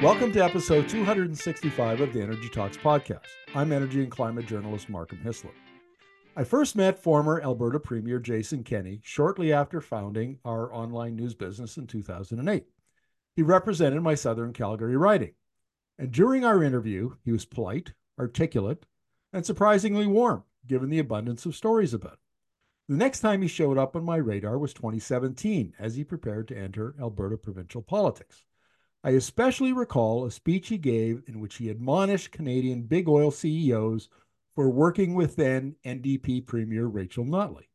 Welcome to episode 265 of the Energy Talks podcast. I'm energy and climate journalist Markham Hislop. I first met former Alberta Premier Jason Kenney shortly after founding our online news business in 2008. He represented my Southern Calgary riding. And during our interview, he was polite, articulate, and surprisingly warm, given the abundance of stories about him. The next time he showed up on my radar was 2017 as he prepared to enter Alberta provincial politics. I especially recall a speech he gave in which he admonished Canadian big oil CEOs for working with then NDP Premier Rachel Notley.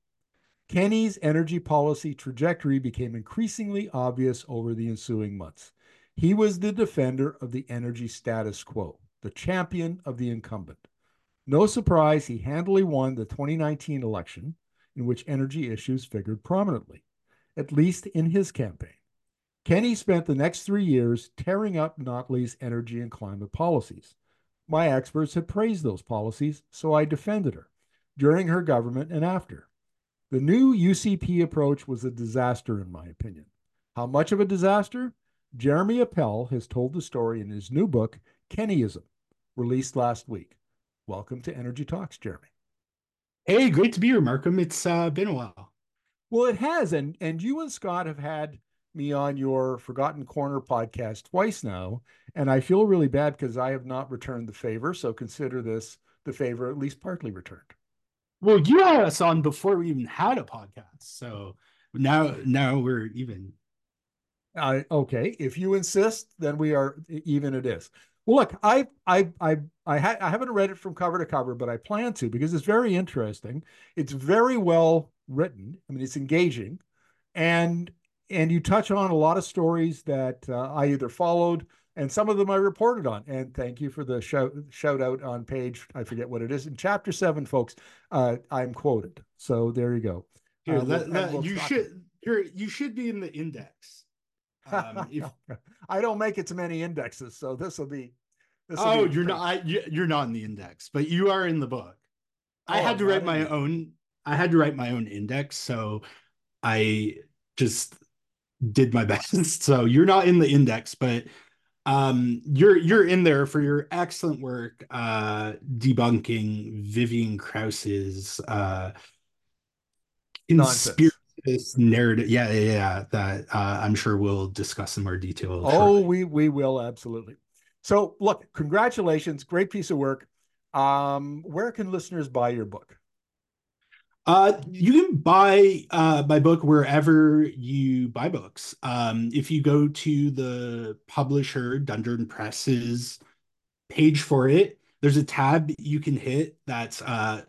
Kenney's energy policy trajectory became increasingly obvious over the ensuing months. He was the defender of the energy status quo, the champion of the incumbent. No surprise, he handily won the 2019 election, in which energy issues figured prominently, at least in his campaign. Kenney spent the next three years tearing up Notley's energy and climate policies. My experts had praised those policies, so I defended her during her government and after. The new UCP approach was a disaster, in my opinion. How much of a disaster? Jeremy Appel has told the story in his new book, Kenneyism, released last week. Welcome to Energy Talks, Jeremy. Hey, great to be here, Markham. It's uh, been a while. Well, it has, and and you and Scott have had me on your Forgotten Corner podcast twice now, and I feel really bad because I have not returned the favor. So consider this the favor at least partly returned. Well, you had us on before we even had a podcast, so now now we're even. Uh, okay, if you insist, then we are even. It is. Well, look, I I I I, ha- I haven't read it from cover to cover, but I plan to because it's very interesting. It's very well written. I mean, it's engaging, and and you touch on a lot of stories that uh, I either followed and some of them I reported on. And thank you for the shout shout out on page I forget what it is in chapter seven, folks. Uh, I'm quoted, so there you go. Here, uh, that, that, we'll you should you should be in the index. Um, if, I don't make it to many indexes, so this will be. oh, be you're not. I, you're not in the index, but you are in the book. Oh, I had to write my own. I had to write my own index, so I just did my best. So you're not in the index, but um you're you're in there for your excellent work uh debunking Vivian Krause's uh conspiracy narrative. Yeah, yeah, yeah. That uh I'm sure we'll discuss in more detail. Oh, shortly. we we will absolutely. So look, congratulations, great piece of work. Um, where can listeners buy your book? Uh, you can buy uh, my book wherever you buy books. Um, if you go to the publisher Dundurn Press's page for it, there's a tab you can hit that's uh,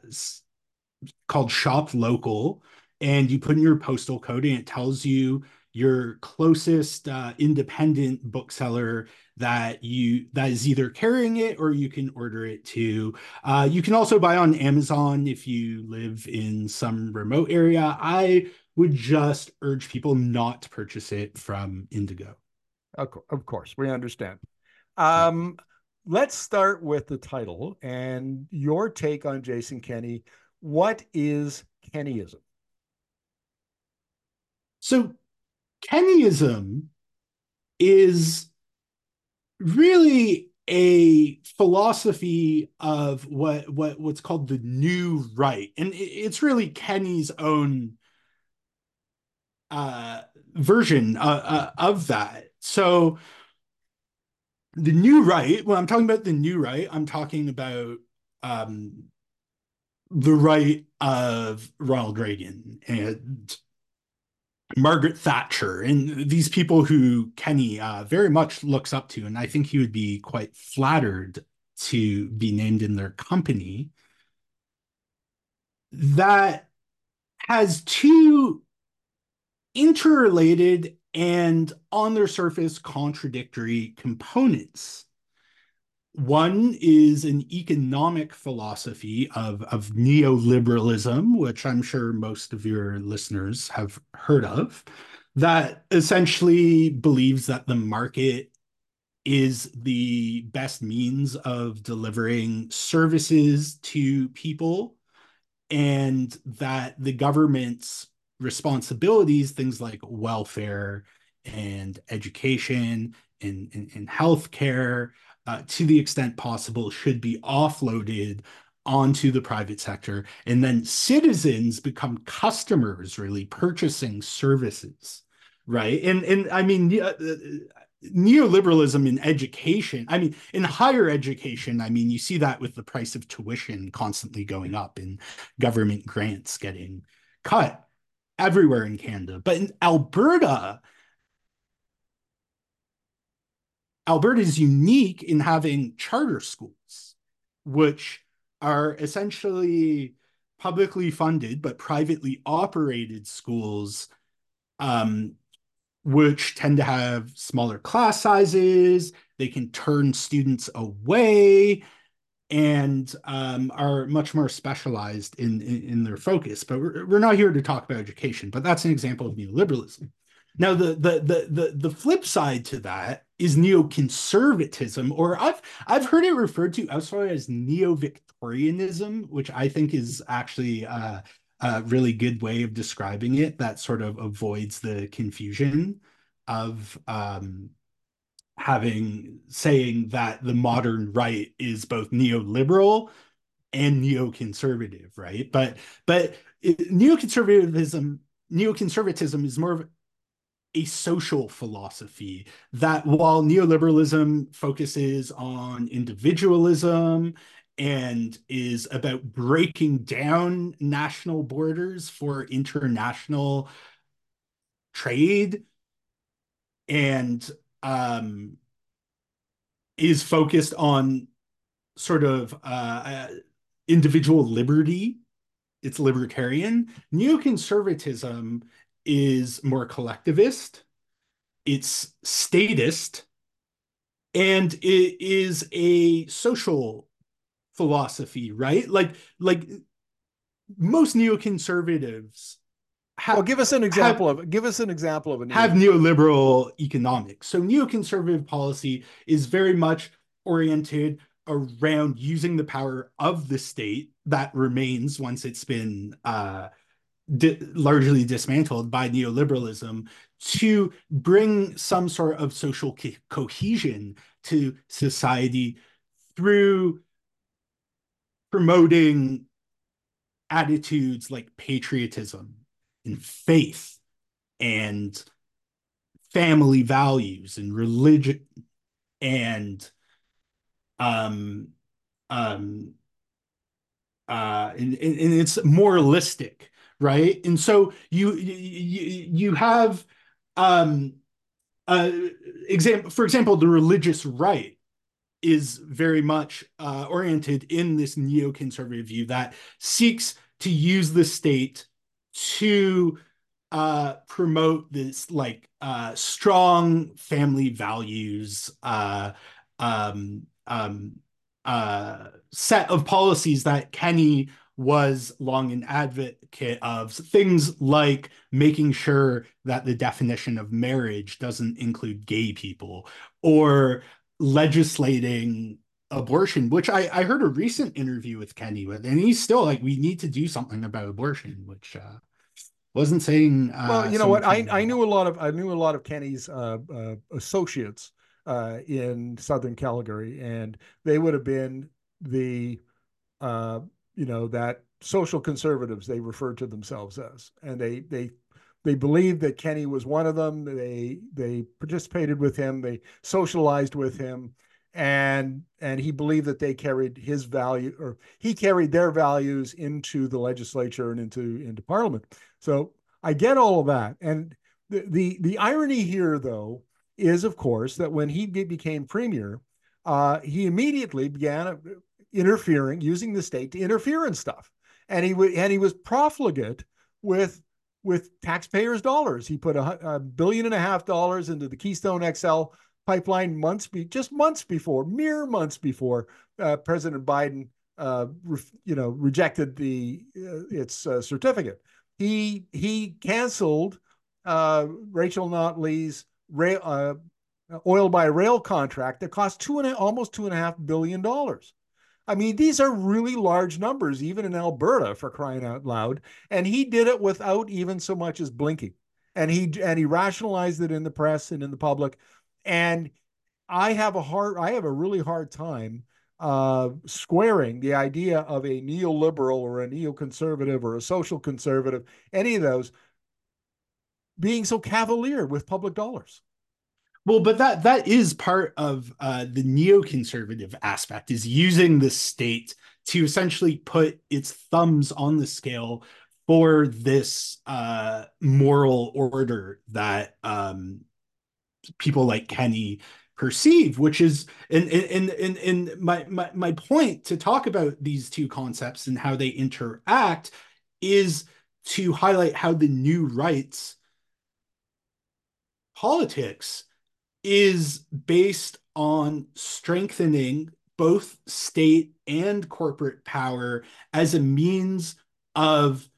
called Shop Local, and you put in your postal code, and it tells you your closest uh, independent bookseller that you that is either carrying it or you can order it too. Uh, you can also buy on Amazon if you live in some remote area. I would just urge people not to purchase it from Indigo. Of course, we understand. Um, let's start with the title and your take on Jason Kenney. What is Kenneyism? So Kenneyism is really a philosophy of what what what's called the new right. And it's really kenney's own uh version uh, uh, of that. So the new right when i'm talking about the new right i'm talking about um the right of ronald reagan and Margaret Thatcher and these people who Kenney uh, very much looks up to. And I think he would be quite flattered to be named in their company. That has two interrelated and on their surface contradictory components. One is an economic philosophy of, of neoliberalism, which I'm sure most of your listeners have heard of, that essentially believes that the market is the best means of delivering services to people and that the government's responsibilities, things like welfare and education and, in, in healthcare, uh, to the extent possible, should be offloaded onto the private sector. And then citizens become customers, really purchasing services, right? And, and I mean, uh, neoliberalism in education i mean in higher education i mean you see that with the price of tuition constantly going up and government grants getting cut everywhere in canada but in alberta alberta is unique in having charter schools which are essentially publicly funded but privately operated schools um, which tend to have smaller class sizes. They can turn students away and um, are much more specialized in, in, in, their focus. But we're, we're not here to talk about education, but that's an example of neoliberalism. Now, the, the, the, the, the flip side to that is neoconservatism, or I've, I've heard it referred to elsewhere as neo-Victorianism, which I think is actually uh, a really good way of describing it that sort of avoids the confusion of um, having saying that the modern right is both neoliberal and neoconservative, right? But but it, neoconservatism neoconservatism is more of a social philosophy that while neoliberalism focuses on individualism and is about breaking down national borders for international trade and um, is focused on sort of uh, individual liberty. It's libertarian. Neoconservatism is more collectivist. It's statist, and it is a social philosophy, right? Like like most neoconservatives have, well, give us an example have, of give us an example of a have neoliberal economics. So neoconservative policy is very much oriented around using the power of the state that remains once it's been uh, di- largely dismantled by neoliberalism to bring some sort of social co- cohesion to society through promoting attitudes like patriotism and faith and family values and religion and um um uh and, and it's moralistic right? And so you you you have um uh example for example the religious right is very much uh, oriented in this neoconservative view that seeks to use the state to uh, promote this like uh, strong family values uh, um, um, uh, set of policies that Kenney was long an advocate of things like making sure that the definition of marriage doesn't include gay people or legislating abortion, which I, I heard a recent interview with Kenney with, and he's still like, we need to do something about abortion, which uh, wasn't saying. Uh, well, you know what? I, I knew a lot of I knew a lot of Kenney's uh, uh, associates uh, in Southern Calgary, and they would have been the, uh, you know, that social conservatives they referred to themselves as, and they they they believed that Kenney was one of them. They they participated with him. They socialized with him, and and he believed that they carried his value or he carried their values into the legislature and into into Parliament. So I get all of that, and the the, the irony here, though, is of course that when he became premier, uh, he immediately began interfering, using the state to interfere in stuff, and he w- and he was profligate with with taxpayers' dollars. He put a, a, billion and a half dollars into the Keystone XL pipeline months, be, just months before, mere months before uh, President Biden, uh, you know, rejected the uh, its uh, certificate. He he canceled uh, Rachel Notley's rail, uh, oil by rail contract that cost two and a, almost two and a half billion dollars. I mean, these are really large numbers, even in Alberta, for crying out loud. And he did it without even so much as blinking. And he and he rationalized it in the press and in the public. And I have a hard, I have a really hard time uh, squaring the idea of a neoliberal or a neoconservative or a social conservative, any of those, being so cavalier with public dollars. Well, but that that is part of uh, the neoconservative aspect is using the state to essentially put its thumbs on the scale for this uh, moral order that um, people like Kenney perceive, which is and and and and my, my my point to talk about these two concepts and how they interact is to highlight how the new rights politics is based on strengthening both state and corporate power as a means of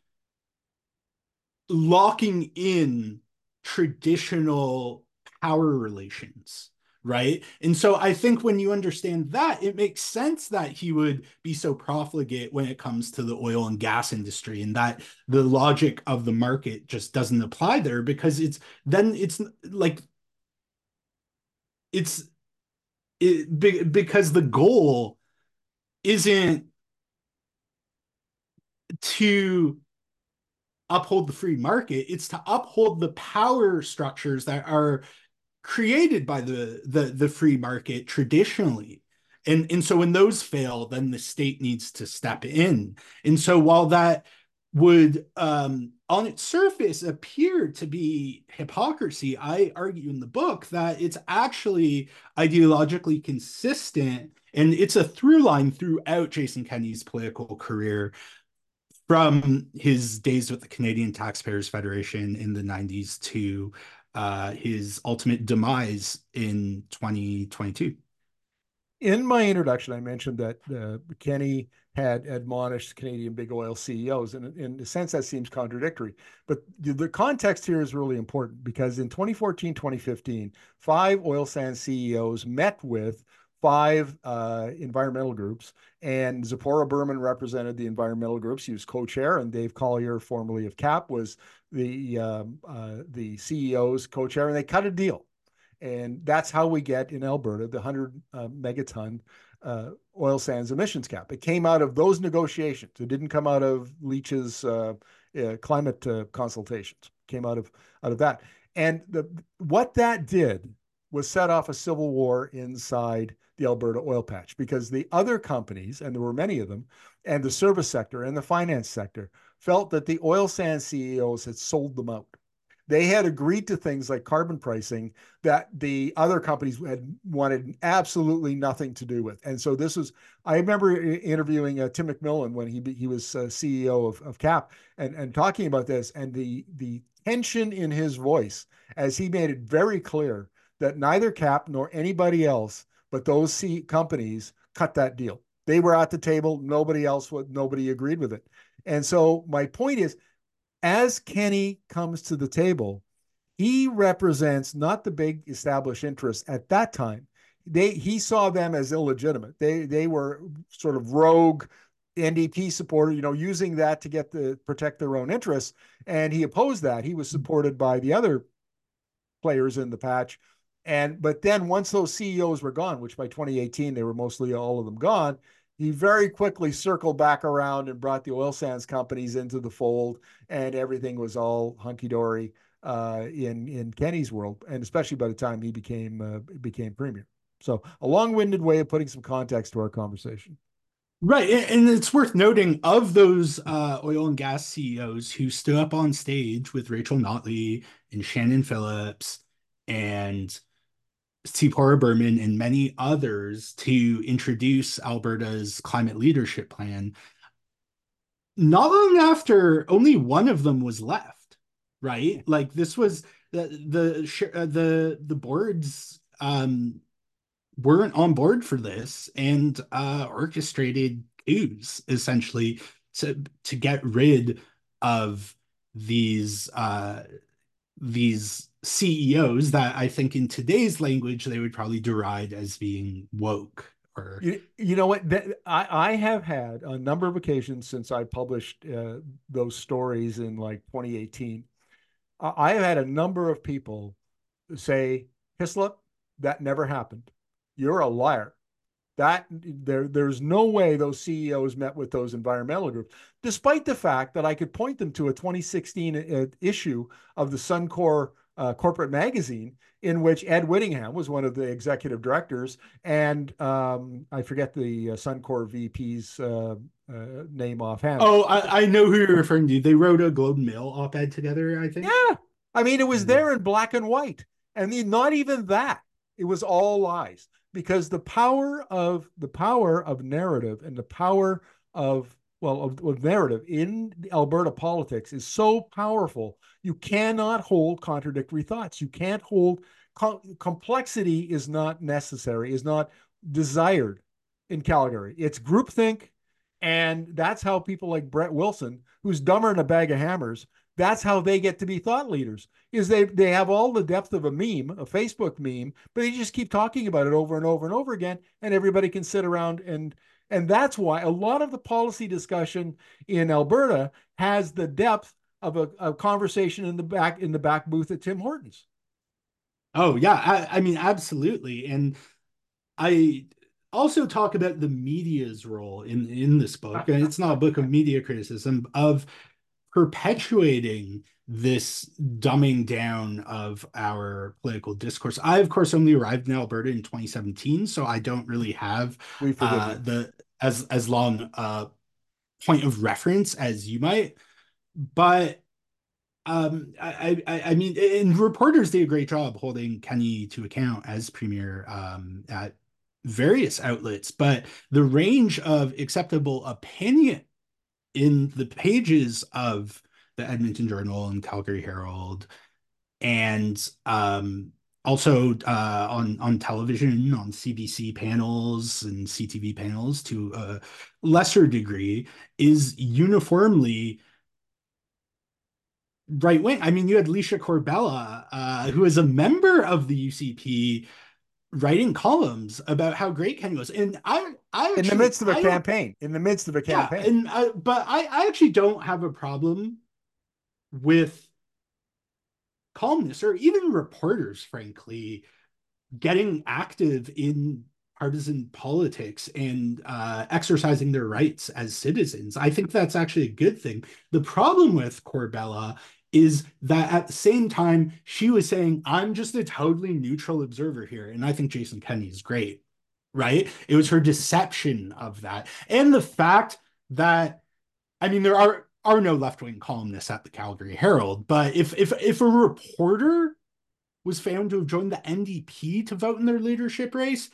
locking in traditional power relations right? And so i think when you understand that it makes sense that he would be so profligate when it comes to the oil and gas industry and that the logic of the market just doesn't apply there because it's then it's like it's it because the goal isn't to uphold the free market it's to uphold the power structures that are created by the the the free market traditionally. And and so when those fail then the state needs to step in. And so while that would um, on its surface appear to be hypocrisy. I argue in the book that it's actually ideologically consistent and it's a through line throughout jason kenney's political career from his days with the canadian taxpayers federation in the 90s to uh, his ultimate demise in 2022 in my introduction, I mentioned that uh, Kenney had admonished Canadian big oil CEOs, and in a sense, that seems contradictory. But the context here is really important because in 2014, 2015, five oil sands CEOs met with five uh, environmental groups, and Tzeporah Berman represented the environmental groups. He was co-chair, and Dave Collyer, formerly of CAPP, was the um, uh, the CEO's co-chair, and they cut a deal. And that's how we get in Alberta the 100 uh, megaton uh, oil sands emissions cap. It came out of those negotiations. It didn't come out of Leach's uh, uh climate uh, consultations. It came out of out of that. And the, what that did was set off a civil war inside the Alberta oil patch because the other companies, and there were many of them, and the service sector and the finance sector felt that the oil sands CEOs had sold them out they had agreed to things like carbon pricing that the other companies had wanted absolutely nothing to do with. And so this was, I remember interviewing uh, Tim McMillan when he he was uh, CEO of, of CAPP and, and talking about this and the the tension in his voice as he made it very clear that neither CAPP nor anybody else but those C companies cut that deal. They were at the table. Nobody else would. Nobody agreed with it. And so my point is, as Kenney comes to the table, he represents not the big established interests at that time. They he saw them as illegitimate. They they were sort of rogue NDP supporter, you know, using that to get the protect their own interests, and he opposed that. He was supported by the other players in the patch, and but then once those CEOs were gone, which by 2018 they were mostly all of them gone, he very quickly circled back around and brought the oil sands companies into the fold, and everything was all hunky dory uh, in in Kenney's world, and especially by the time he became uh, became premier. So a long-winded way of putting some context to our conversation. Right, and it's worth noting of those uh, oil and gas CEOs who stood up on stage with Rachel Notley and Shannon Phillips and Tzeporah Berman and many others to introduce Alberta's climate leadership plan. Not long after, only one of them was left, right? Like this was the the uh, the the boards um, weren't on board for this and uh, orchestrated coups essentially to to get rid of these uh, these CEOs that I think in today's language they would probably deride as being woke or you, you know what? I, I have had a number of occasions since I published uh, those stories in like 2018 I have had a number of people say Hislop that never happened. You're a liar. That there, there's no way those CEOs met with those environmental groups, despite the fact that I could point them to a 2016 uh, issue of the Suncor uh, corporate magazine in which Ed Whittingham was one of the executive directors, and um, I forget the uh, Suncor VP's uh, uh, name offhand. Oh, I, I, know who you're referring to. They wrote a Globe and Mail op-ed together, I think. Yeah, I mean it was mm-hmm. there in black and white, and the, not even that. It was all lies because the power of the power of narrative and the power of well of, of narrative in Alberta politics is so powerful. You cannot hold contradictory thoughts. You can't hold complexity is not necessary. Is not desired in Calgary. It's groupthink, and that's how people like Brett Wilson, who's dumber than a bag of hammers, that's how they get to be thought leaders is they they have all the depth of a meme a facebook meme but they just keep talking about it over and over and over again and everybody can sit around and and that's why a lot of the policy discussion in alberta has the depth of a, a conversation in the back in the back booth at tim hortons. Oh yeah I, I mean absolutely. And i also talk about the media's role in in this book. And it's not a book of media criticism of perpetuating this dumbing down of our political discourse. I, of course, only arrived in Alberta in 2017, so I don't really have uh, the as as long uh, point of reference as you might. But um, I, I, I mean, and reporters did a great job holding Kenney to account as premier um, at various outlets. But the range of acceptable opinion in the pages of the Edmonton Journal and Calgary Herald, and um, also uh, on on television, on CBC panels and CTV panels to a lesser degree, is uniformly right wing. I mean, you had Licia Corbella, uh, who is a member of the UCP, writing columns about how great Kenney was, and I, I actually, in the midst of a I, campaign, in the midst of a campaign, yeah, and uh, but I, I actually don't have a problem with columnists or even reporters, frankly, getting active in partisan politics and uh, exercising their rights as citizens. I think that's actually a good thing. The problem with Corbella is that at the same time, she was saying, I'm just a totally neutral observer here. And I think Jason Kenney is great, right? It was her deception of that. And the fact that, I mean, there are are no left-wing columnists at the Calgary Herald, but if if if a reporter was found to have joined the NDP to vote in their leadership race,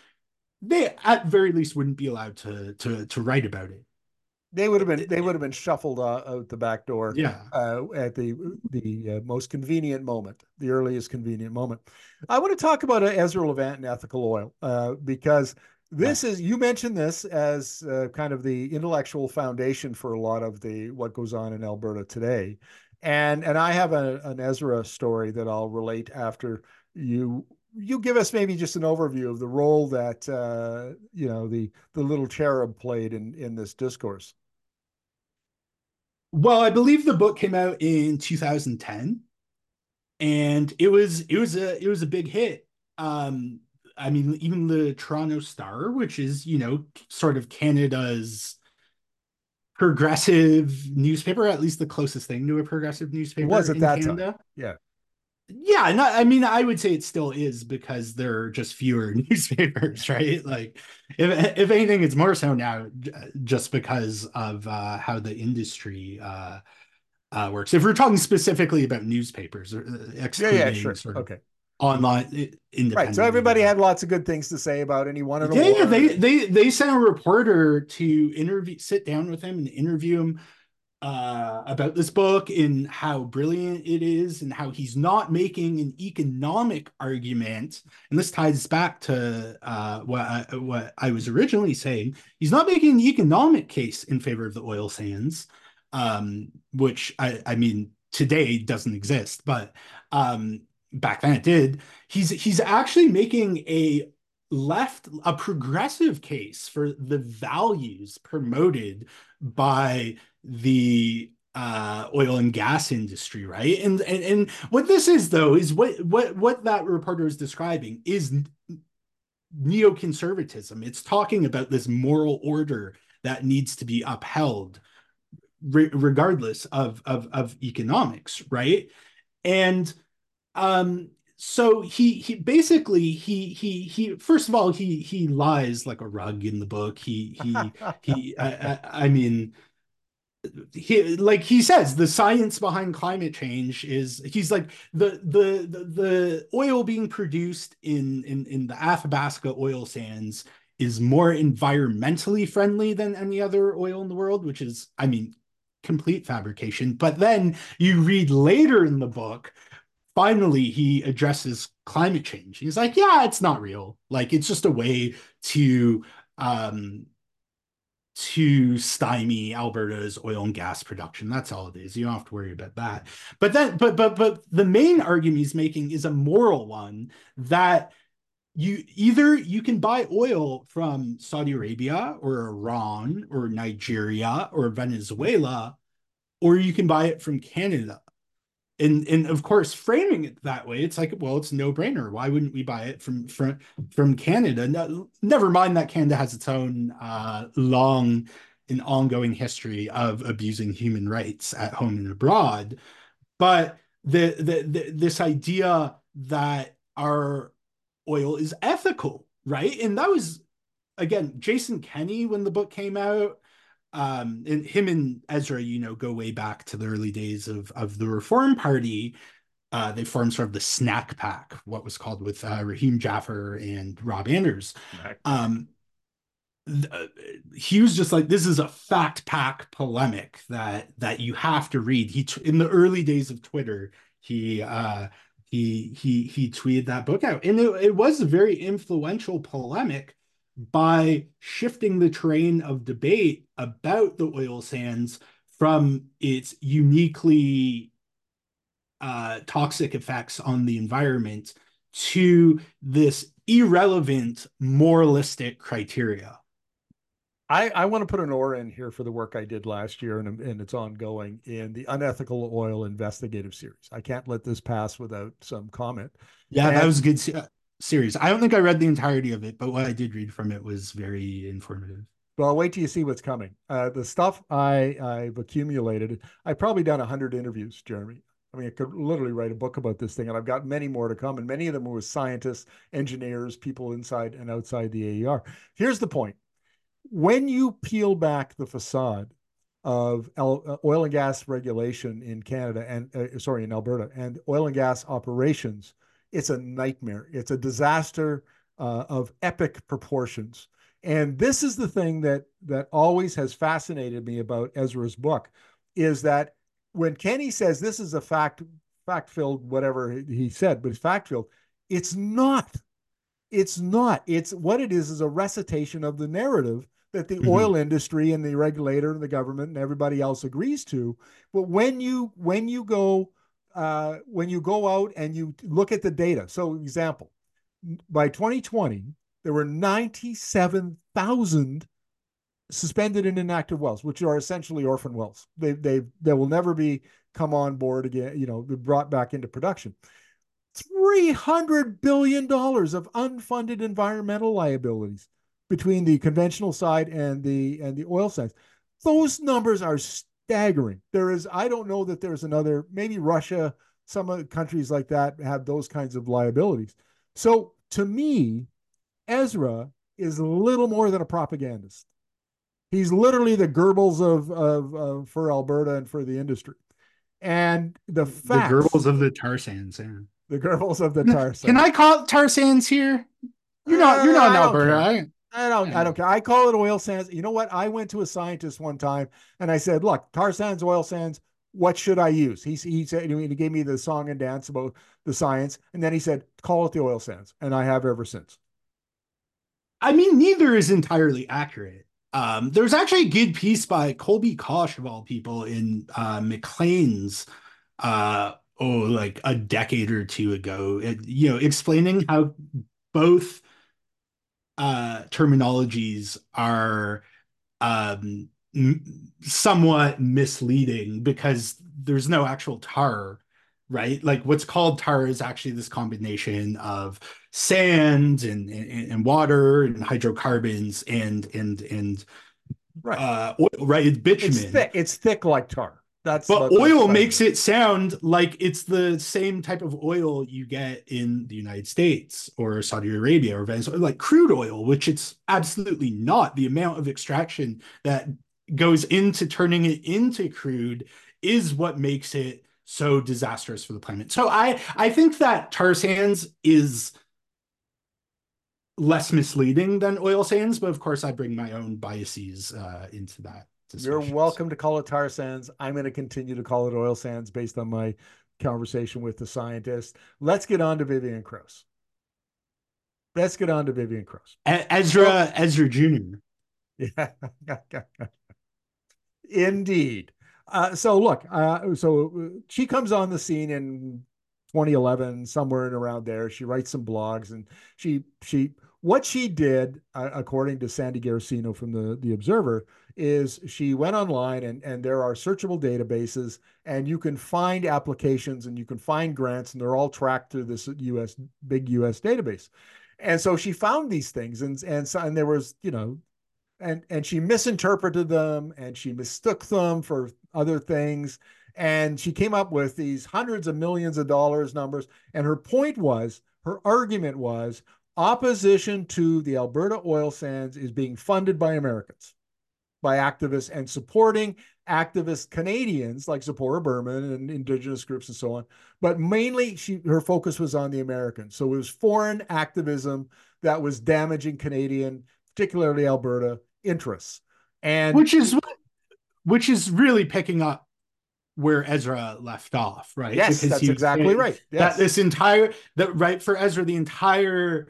they at very least wouldn't be allowed to to to write about it. They would have been they would have been shuffled uh, out the back door yeah. uh, at the the uh, most convenient moment the earliest convenient moment. I want to talk about uh, ezra levant and ethical oil uh, because this is you mentioned this as uh, kind of the intellectual foundation for a lot of the what goes on in alberta today. And and i have a, an ezra story that i'll relate after you you give us maybe just an overview of the role that uh, you know the the little cherub played in in this discourse. Well, I believe the book came out in 2010 and it was it was a it was a big hit. Um I mean even the Toronto Star, which is, you know, sort of Canada's progressive newspaper, at least the closest thing to a progressive newspaper. It was at that Canada. time. Yeah. Yeah, not, I mean, I would say it still is because there are just fewer newspapers, right? Like, if if anything, it's more so now just because of uh, how the industry uh, uh, works. If we're talking specifically about newspapers, uh, excluding yeah, yeah, sure. Sort of okay. Online independent. Right. So everybody had lots of good things to say about any one of them. Yeah, yeah, they they they sent a reporter to interview, sit down with him and interview him uh, about this book and how brilliant it is and how he's not making an economic argument. And this ties back to uh, what, I, what I was originally saying. He's not making an economic case in favor of the oil sands, um, which I, I mean, today doesn't exist, but um, back then it did. He's he's actually making a left a progressive case for the values promoted by the uh, oil and gas industry, right? And, and and what this is though is what what what that reporter is describing is neoconservatism. It's talking about this moral order that needs to be upheld re- regardless of, of of economics, right? And um so he he basically he he he first of all he he lies like a rug in the book. He he he I, I, I mean he like he says the science behind climate change is he's like the the the, the oil being produced in in in the Athabasca oil sands is more environmentally friendly than any other oil in the world which is i mean complete fabrication. But then you read later in the book finally he addresses climate change he's like yeah it's not real like it's just a way to um to stymie Alberta's oil and gas production. That's all it is. You don't have to worry about that. But then, but but but the main argument he's making is a moral one that you either you can buy oil from Saudi Arabia or Iran or Nigeria or Venezuela, or you can buy it from Canada and and of course framing it that way it's like well it's no brainer why wouldn't we buy it from from from canada? No, never mind that canada has its own uh, long and ongoing history of abusing human rights at home and abroad. But the, the, the this idea that our oil is ethical right? And that was again jason kenney when the book came out um and him and Ezra, you know, go way back to the early days of of the Reform Party. Uh, they formed sort of the snack pack, what was called with uh, Rahim Jaffer and Rob Anders. Um, uh, he was just like, this is a fact pack polemic that that you have to read. He in the early days of Twitter, he uh, he he he tweeted that book out, and it, it was a very influential polemic by shifting the train of debate about the oil sands from its uniquely uh, toxic effects on the environment to this irrelevant moralistic criteria. I, I want to put an oar in here for the work I did last year and, and it's ongoing in the Unethical Oil Investigative Series. I can't let this pass without some comment. Yeah, and, that was a good series. I don't think I read the entirety of it, but what I did read from it was very informative. Well, wait till you see what's coming. Uh, the stuff I, I've accumulated, I've probably done 100 interviews, Jeremy. I mean, I could literally write a book about this thing, and I've got many more to come, and many of them were with scientists, engineers, people inside and outside the AER. Here's the point when you peel back the facade of uh, oil and gas regulation in Canada and, uh, sorry, in Alberta, and oil and gas operations it's a nightmare. It's a disaster uh, of epic proportions. And this is the thing that that always has fascinated me about Ezra's book, is that when Kenney says this is a fact fact filled whatever he said, but it's fact filled, it's not. It's not. It's what it is is a recitation of the narrative that the mm-hmm. oil industry and the regulator and the government and everybody else agrees to. But when you when you go uh, when you go out and you look at the data. So, example, by 2020, there were 97,000 suspended and inactive wells, which are essentially orphan wells. They they they will never be come on board again. You know, brought back into production. Three hundred billion dollars of unfunded environmental liabilities between the conventional side and the and the oil sides. Those numbers are staggering. There is, I don't know that there's another, maybe Russia, some countries like that have those kinds of liabilities. So to me, Ezra is little more than a propagandist. He's literally the Goebbels of, of, of for Alberta and for the industry. And the facts, the Goebbels of the tar sands, yeah. The Goebbels of the tar sands. Can I call it tar sands here? You're not. You're not uh, in Alberta. I don't, I don't care. I call it oil sands. You know what? I went to a scientist one time and I said, look, tar sands, oil sands, what should I use? He, he said, he gave me the song and dance about the science. And then he said, call it the oil sands. And I have ever since. I mean, neither is entirely accurate. Um, there's actually a good piece by Colby Kosh of all people in uh, Maclean's, uh, oh, like a decade or two ago, it, you know, explaining how both uh, terminologies are um, m- somewhat misleading because there's no actual tar right? Like what's called tar is actually this combination of sand and, and, and water and hydrocarbons and and and right, uh, oil, right? It's bitumen. It's thick. It's thick like tar. That's but oil makes it sound like it's the same type of oil you get in the United States or Saudi Arabia or Venezuela, like crude oil, which it's absolutely not. The amount of extraction that goes into turning it into crude is what makes it so disastrous for the planet. So I I think that tar sands is less misleading than oil sands, but of course I bring my own biases uh, into that. Discussion. You're welcome to call it tar sands. I'm going to continue to call it oil sands based on my conversation with the scientist. Let's get on to Vivian Krause. Let's get on to Vivian Krause. Ezra Ezra Jr. Yeah. Indeed. Uh, so look, uh, so she comes on the scene in 2011, somewhere in around there. She writes some blogs, and she she what she did, uh, according to Sandy Garossino from the the Observer, is she went online and and there are searchable databases, and you can find applications and you can find grants, and they're all tracked through this U.S. big U.S. database. And so she found these things, and and so, and there was you know and and she misinterpreted them and she mistook them for other things and she came up with these hundreds of millions of dollars numbers and her point was her argument was opposition to the Alberta oil sands is being funded by Americans by activists and supporting activist Canadians like Tzeporah Berman and indigenous groups and so on. But mainly she her focus was on the Americans. So it was foreign activism that was damaging Canadian, particularly Alberta interests. And which is which is really picking up where Ezra left off, right? Yes, because that's exactly right. Yes. That this entire that right for Ezra, the entire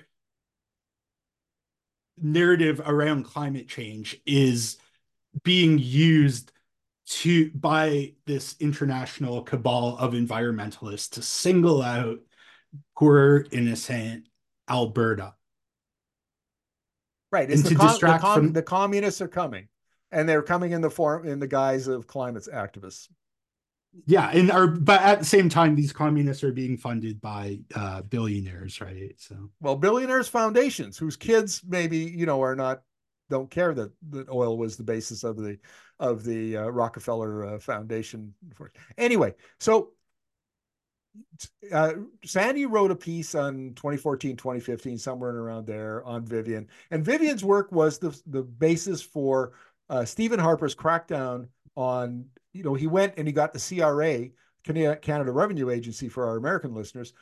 narrative around climate change is being used to by this international cabal of environmentalists to single out poor innocent Alberta Right. It's and the, to com- distract the, com- from... the communists are coming, and they're coming in the form in the guise of climate activists. Yeah, and are but at the same time, these communists are being funded by uh, billionaires, right? So well, billionaires foundations whose kids maybe you know are not don't care that that oil was the basis of the of the uh, Rockefeller uh, Foundation. Anyway, so uh, Sandy wrote a piece on 2014, 2015, somewhere around there on Vivian. And Vivian's work was the, the basis for uh, Stephen Harper's crackdown on, you know, he went and he got the CRA, Canada Revenue Agency for our American listeners,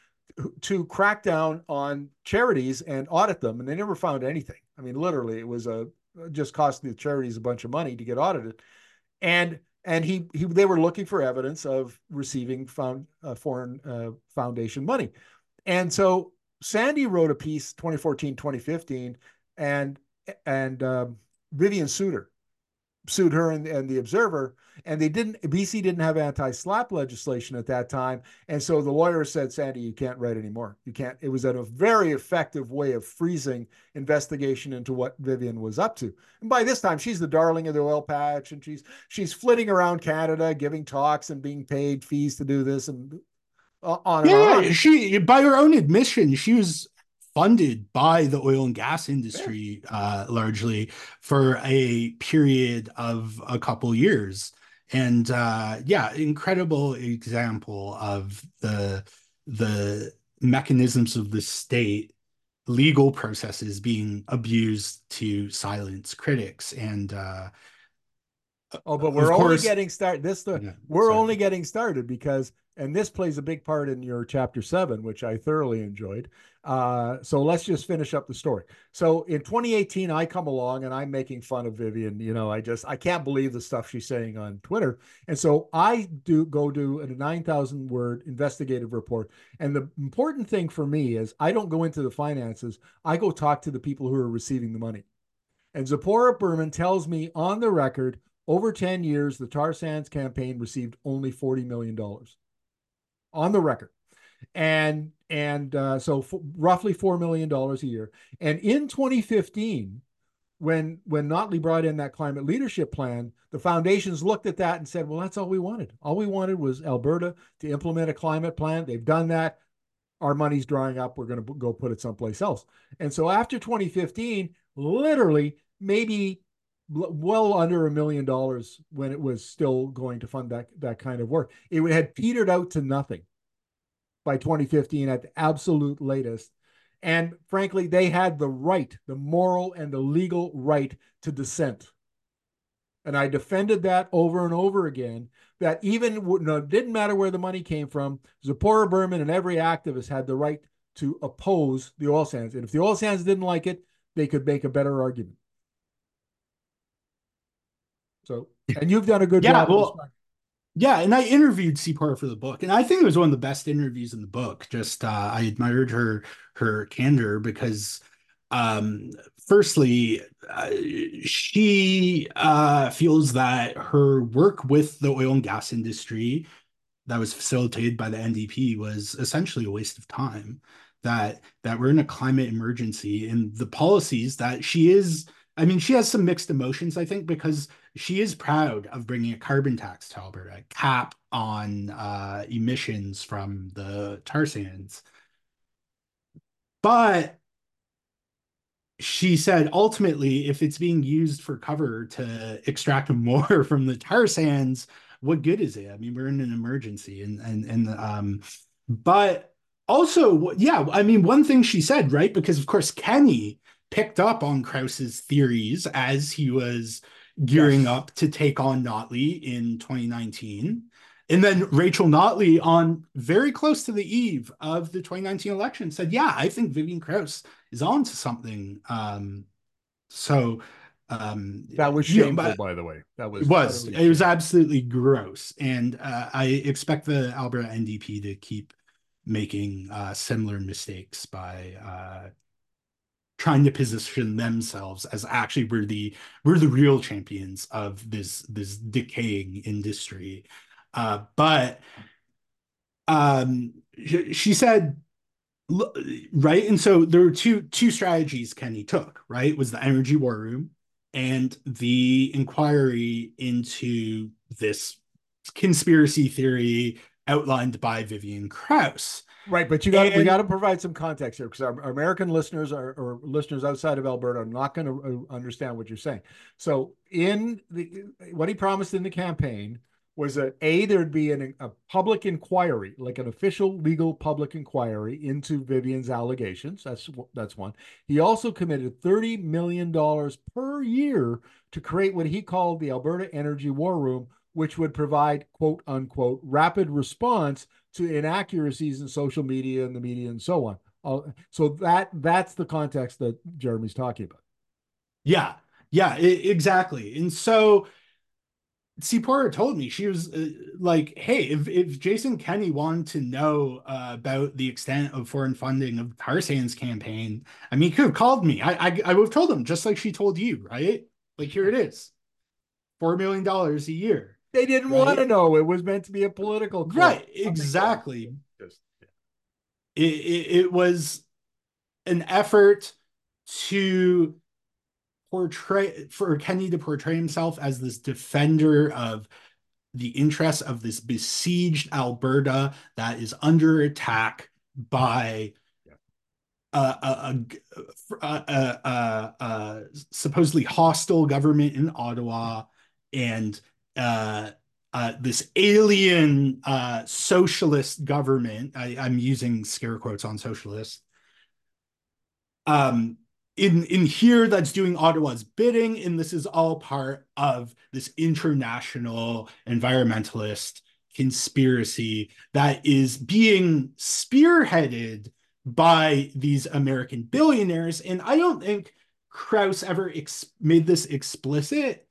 to crack down on charities and audit them. And they never found anything. I mean, literally, it was a just cost the charities a bunch of money to get audited. And and he, he they were looking for evidence of receiving found uh, foreign uh, foundation money and so sandy wrote a piece 2014 2015 and and um, vivian suter sued her and, and the Observer, and they didn't. BC didn't have anti-SLAPP legislation at that time, and so the lawyer said, "Sandy, you can't write anymore. You can't." It was a very effective way of freezing investigation into what Vivian was up to. And by this time, she's the darling of the oil patch, and she's she's flitting around Canada, giving talks and being paid fees to do this and uh, on yeah, on. she by her own admission, she was funded by the oil and gas industry uh, largely for a period of a couple years. And uh, yeah incredible example of the the mechanisms of the state legal processes being abused to silence critics. And uh, oh but we're only getting started this the, yeah, we're sorry. only getting started because and this plays a big part in your chapter seven which i thoroughly enjoyed uh, so let's just finish up the story. So in 2018, I come along and I'm making fun of Vivian. You know, I just I can't believe the stuff she's saying on Twitter, and so I do go do a 9,000 word investigative report. And the important thing for me is I don't go into the finances. I go talk to the people who are receiving the money. And Tzeporah Berman tells me on the record, over 10 years, the Tar Sands campaign received only $40 million. On the record and and uh, so f- roughly four million dollars a year. And in 2015, when when Notley brought in that climate leadership plan, the foundations looked at that and said, "Well, that's all we wanted. All we wanted was Alberta to implement a climate plan. They've done that. Our money's drying up. We're going to go put it someplace else." And so after 2015, literally maybe well under a million dollars when it was still going to fund that that kind of work. It had petered out to nothing by 2015 at the absolute latest and frankly, they had the right, the moral and the legal right to dissent. And I defended that over and over again. That even no, didn't matter where the money came from. Tzeporah Berman and every activist had the right to oppose the oil sands. And if the oil sands didn't like it, they could make a better argument. So, and you've done a good yeah, job. Well, yeah, and I interviewed Tzeporah for the book, and I think it was one of the best interviews in the book. Just uh, I admired her her candor because, um, firstly, uh, she uh, feels that her work with the oil and gas industry that was facilitated by the NDP was essentially a waste of time. That that we're in a climate emergency, and the policies that she is I mean, she has some mixed emotions, I think, because she is proud of bringing a carbon tax to Alberta, a cap on uh, emissions from the tar sands. But she said ultimately, if it's being used for cover to extract more from the tar sands, what good is it? I mean, we're in an emergency, and and and um, but also, yeah, I mean, one thing she said, right? Because of course, Kenney picked up on Krause's theories as he was gearing yes. up to take on Notley in 2019. And then Rachel Notley, on very close to the eve of the 2019 election, said, Yeah, I think Vivian Krause is on to something. Um, so um, that was shameful, you know, by the way. That was it was it was absolutely gross. And uh, I expect the Alberta NDP to keep making uh, similar mistakes by uh, trying to position themselves as actually we're the we're the real champions of this this decaying industry. Uh, but um she said right? And so there were two two strategies kenney took right? Was the energy war room and the inquiry into this conspiracy theory outlined by vivian krause Right, but you got we got to provide some context here because our, our, American listeners are, or listeners outside of Alberta are not going to uh, understand what you're saying. So, in the what he promised in the campaign was that a there'd be an, a public inquiry, like an official legal public inquiry into Vivian's allegations. That's that's one. He also committed thirty million dollars per year to create what he called the Alberta Energy War Room, which would provide quote unquote rapid response to inaccuracies in social media and the media and so on. Uh, so that that's the context that Jeremy's talking about. Yeah, yeah, exactly. And so Porter told me she was uh, like, "Hey, if if Jason Kenney wanted to know uh, about the extent of foreign funding of tar sands campaign, I mean, he could have called me. I, I I would have told him just like she told you, right? Like here it is, four million dollars a year. They didn't right? want to know. It was meant to be a political club. right. Oh exactly. Just, yeah. it, it, it was an effort to portray for Kenney to portray himself as this defender of the interests of this besieged Alberta that is under attack by a, a, a, a, supposedly hostile government in Ottawa and uh, uh, this alien uh, socialist government. I, am using scare quotes on socialist. Um, in in here, that's doing Ottawa's bidding, and this is all part of this international environmentalist conspiracy that is being spearheaded by these American billionaires. And I don't think Krause ever ex- made this explicit,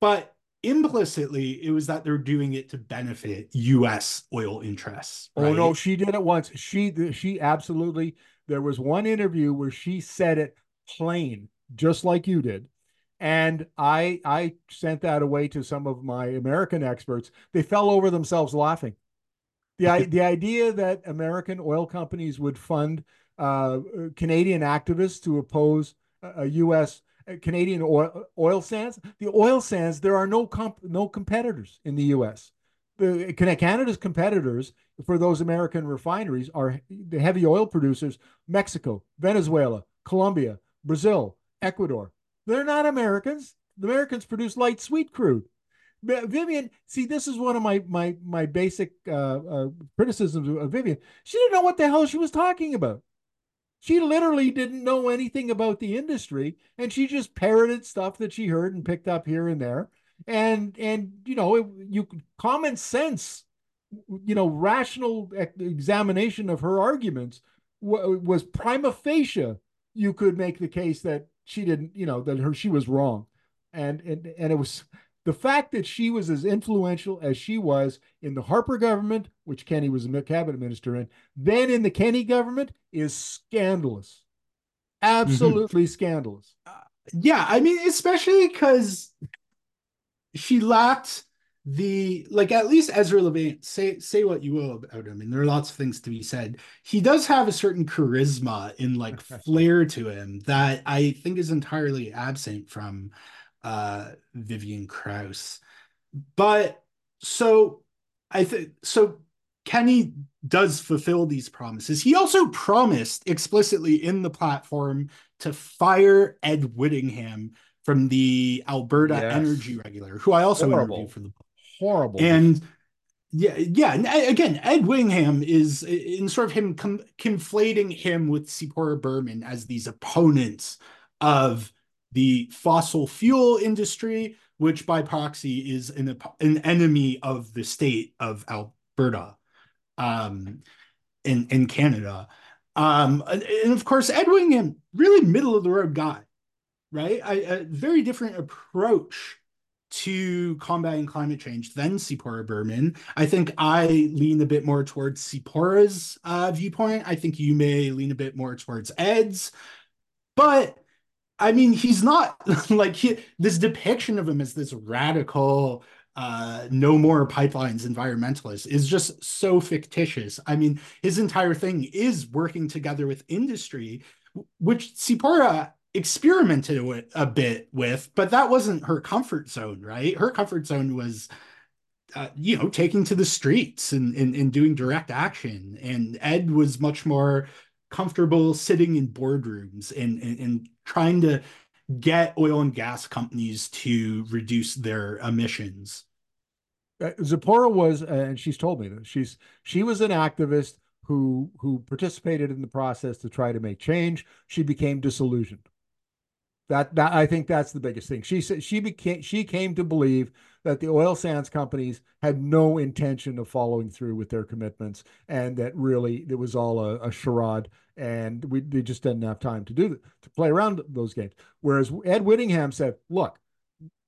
but implicitly it was that they're doing it to benefit US oil interests. Right? Oh no, she did it once. She she absolutely there was one interview where she said it plain, just like you did. And I I sent that away to some of my American experts. They fell over themselves laughing. The the idea that American oil companies would fund uh, Canadian activists to oppose a, U.S Canadian oil, oil sands. The oil sands, there are no comp, no competitors in the U.S. The Canada's competitors for those American refineries are the heavy oil producers: Mexico, Venezuela, Colombia, Brazil, Ecuador. They're not Americans. The Americans produce light sweet crude. Vivian, see, this is one of my my my basic uh, uh, criticisms of Vivian. She didn't know what the hell she was talking about. She literally didn't know anything about the industry, and she just parroted stuff that she heard and picked up here and there. And and you know, it, you common sense, you know, rational examination of her arguments was prima facie. You could make the case that she didn't, you know, that her she was wrong, and and and it was the fact that she was as influential as she was in the Harper government, which Kenney was a cabinet minister in, then in the Kenney government is scandalous. Absolutely mm-hmm. scandalous. Uh, yeah, I mean, especially because she lacked the like at least Ezra Levant say say what you will about him and there are lots of things to be said he does have a certain charisma in like flair to him that I think is entirely absent from uh, Vivian Krause. But so I think so Kenney does fulfill these promises. He also promised explicitly in the platform to fire Ed Whittingham from the Alberta yes. Energy Regulator, who I also Horrible. interviewed for the book. Horrible. And yeah, yeah. And again, Ed Whittingham is in sort of him com- conflating him with Tzeporah Berman as these opponents of the fossil fuel industry, which by proxy is an, an enemy of the state of Alberta um, in, in Canada. Um, and of course, Ed Whittingham, really middle of the road guy, right? A very different approach to combating climate change than Tzeporah Berman. I think I lean a bit more towards Tzeporah's uh, viewpoint. I think you may lean a bit more towards Ed's. But I mean, he's not like he, this depiction of him as this radical, uh, no more pipelines environmentalist is just so fictitious. I mean, his entire thing is working together with industry, which Tzeporah experimented with a bit with, but that wasn't her comfort zone, right? Her comfort zone was, uh, you know, taking to the streets and, and, and doing direct action. And Ed was much more comfortable sitting in boardrooms and, and, and trying to get oil and gas companies to reduce their emissions. Uh, Tzeporah was, uh, and she's told me that she's she was an activist who who participated in the process to try to make change. She became disillusioned. That that I think that's the biggest thing. She said she became she came to believe that the oil sands companies had no intention of following through with their commitments, and that really it was all a, a charade, and we they just didn't have time to do to play around those games. Whereas Ed Whittingham said, "Look,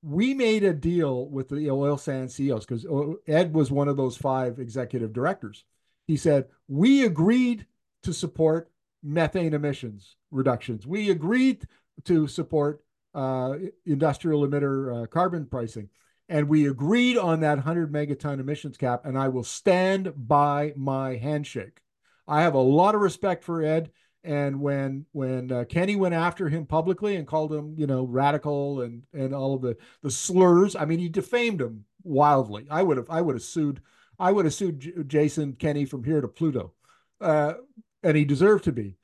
we made a deal with the oil sands CEOs because Ed was one of those five executive directors. He said we agreed to support methane emissions reductions. We agreed to support uh, industrial emitter uh, carbon pricing. And we agreed on that 100 megaton emissions cap, and I will stand by my handshake. I have a lot of respect for Ed. And when when uh, Kenney went after him publicly and called him, you know, radical and and all of the the slurs, I mean, he defamed him wildly. I would have I would have sued I would have sued J- Jason Kenney from here to Pluto, uh, and he deserved to be,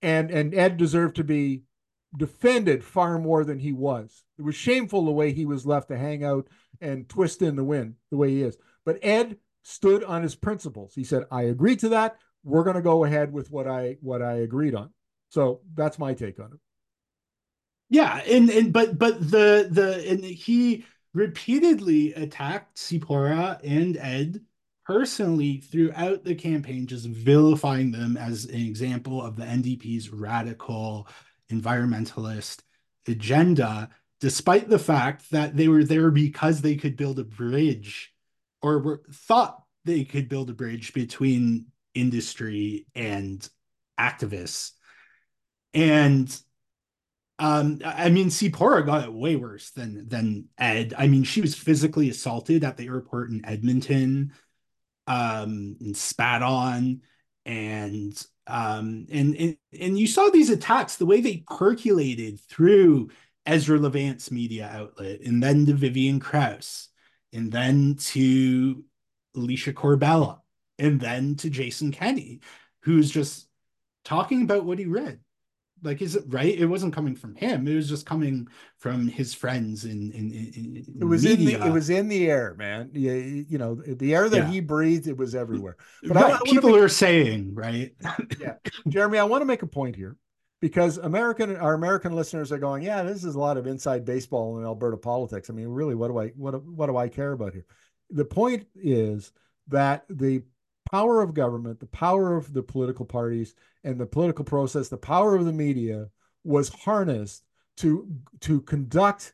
and and Ed deserved to be defended far more than he was. It was shameful the way he was left to hang out and twist in the wind the way he is. But Ed stood on his principles. He said, "I agree to that. We're going to go ahead with what I what I agreed on." So that's my take on it. Yeah, and and but but the the and he repeatedly attacked Tzeporah and Ed personally throughout the campaign, just vilifying them as an example of the NDP's radical environmentalist agenda, despite the fact that they were there because they could build a bridge or were thought they could build a bridge between industry and activists. And um, I mean, Tzeporah got it way worse than than Ed. I mean, she was physically assaulted at the airport in Edmonton, um, and spat on, and um, and, and and you saw these attacks the way they percolated through Ezra Levant's media outlet, and then to Vivian Krause, and then to Licia Corbella, and then to Jason Kenney, who's just talking about what he read. Like, is it right? It wasn't coming from him. It was just coming from his friends in in, in, in it was media. in the it was in the air, man. You, you know, the air that yeah. he breathed, it was everywhere. But right. I, I people make, are saying, right? yeah, Jeremy, I want to make a point here because American our American listeners are going, yeah, this is a lot of inside baseball in Alberta politics. I mean, really, what do I what what do I care about here? The point is that the power of government, the power of the political parties and the political process, the power of the media was harnessed to to conduct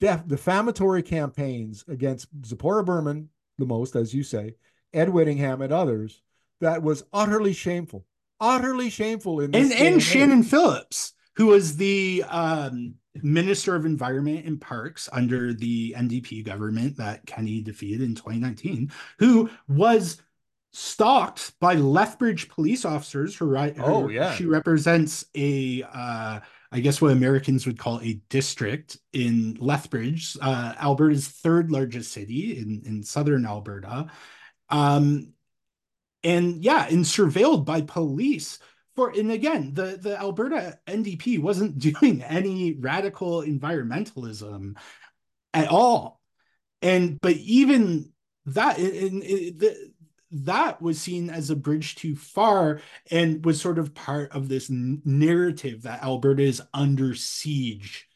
def- defamatory campaigns against Tzeporah Berman, the most, as you say, Ed Whittingham, and others. That was utterly shameful utterly shameful in and and Shannon Phillips, who was the um, Minister of Environment and Parks under the NDP government that Kenney defeated in 2019, who was stalked by Lethbridge police officers. Who, right? Oh yeah, she represents a. Uh, I guess what Americans would call a district in Lethbridge, uh, Alberta's third largest city in, in southern Alberta. Um, and yeah, and surveilled by police for and again, the the Alberta NDP wasn't doing any radical environmentalism at all. And but even that in, in, the, that was seen as a bridge too far and was sort of part of this narrative that Alberta is under siege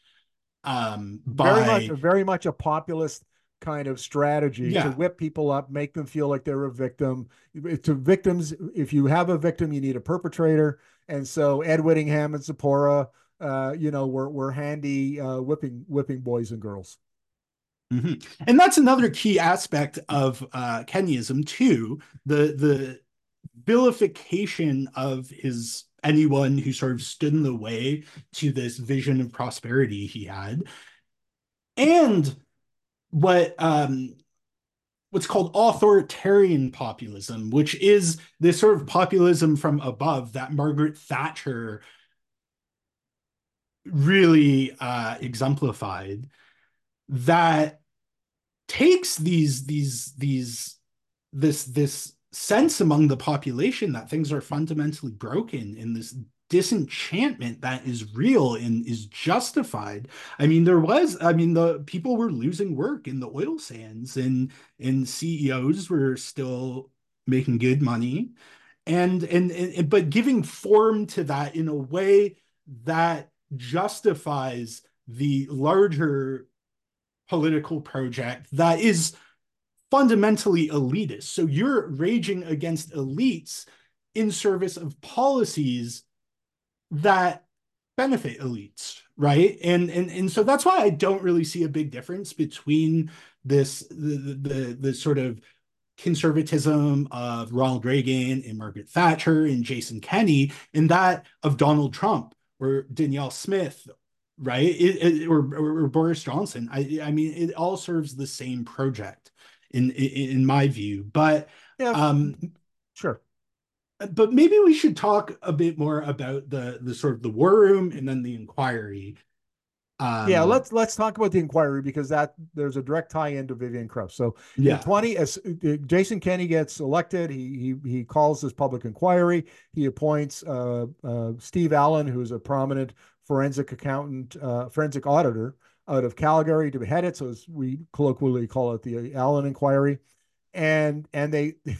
um by very much very much a populist kind of strategy yeah. to whip people up, make them feel like they're a victim. To victims, if you have a victim, you need a perpetrator. And so Ed Whittingham and Tzeporah, uh, you know, were were handy uh, whipping whipping boys and girls. Mm-hmm. And that's another key aspect of uh, Kenneyism too. The the vilification of his anyone who sort of stood in the way to this vision of prosperity he had, and what um, what's called authoritarian populism, which is this sort of populism from above that Margaret Thatcher really uh, exemplified, that takes these these these this this sense among the population that things are fundamentally broken in this disenchantment that is real and is justified. I mean, there was, I mean, the people were losing work in the oil sands and and CEOs were still making good money. And, and and but giving form to that in a way that justifies the larger political project that is fundamentally elitist. So you're raging against elites in service of policies that benefit elites right and and and so that's why i don't really see a big difference between this the the, the sort of conservatism of ronald reagan and margaret thatcher and jason kenney and that of donald trump or danielle smith right it, it, or, or, or, boris johnson i i mean it all serves the same project in in, in my view but yeah, um sure but maybe we should talk a bit more about the the sort of the war room and then the inquiry. Um, yeah, let's let's talk about the inquiry because that there's a direct tie into Vivian Krause. So yeah. 20 as uh, Jason Kenney gets elected, he he he calls this public inquiry. He appoints uh, uh, Steve Allen, who's a prominent forensic accountant, uh, forensic auditor out of Calgary to head it. So as we colloquially call it the Allen inquiry. And and they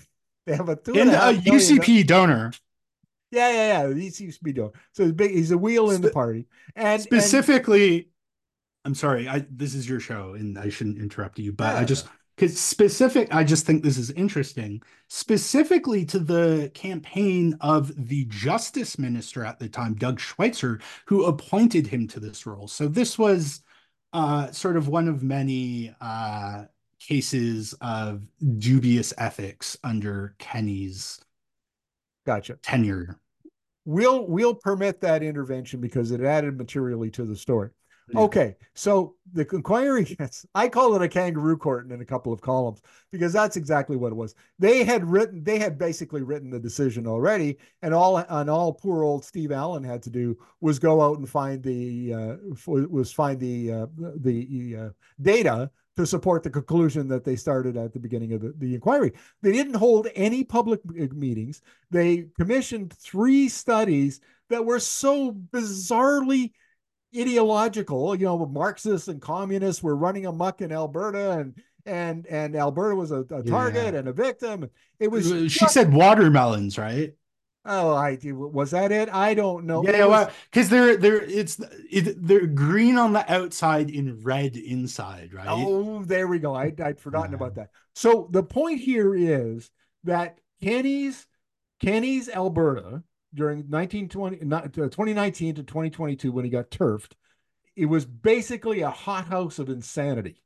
They have a two and, and a, a UCP donor. Yeah, yeah, yeah. UCP donor. So he's big. He's a wheel in the party. And specifically, and, I'm sorry. I this is your show, and I shouldn't interrupt you, but yeah. I just because specific. I just think this is interesting. Specifically to the campaign of the justice minister at the time, Doug Schweitzer, who appointed him to this role. So this was uh, sort of one of many uh, cases of dubious ethics under kenney's gotcha tenure. We'll we'll permit that intervention because it added materially to the story. Okay, so the inquiry, I call it a kangaroo court in a couple of columns because that's exactly what it was. They had written, they had basically written the decision already, and all and all poor old Steve Allen had to do was go out and find the uh, was find the uh, the uh, data to support the conclusion that they started at the beginning of the, the inquiry. They didn't hold any public uh, meetings. They commissioned three studies that were so bizarrely ideological. You know, Marxists and communists were running amok in Alberta, and and and Alberta was a, a target yeah. and a victim. It was. Uh, she just, said watermelons, right? Oh, I was that it? I don't know. Yeah, well, because they're they're it's it, they're green on the outside and red inside, right? Oh, there we go. I I'd forgotten yeah. about that. So the point here is that Kenney's Kenney's Alberta during 1920 2019 uh, to 2022 when he got turfed, it was basically a hothouse of insanity.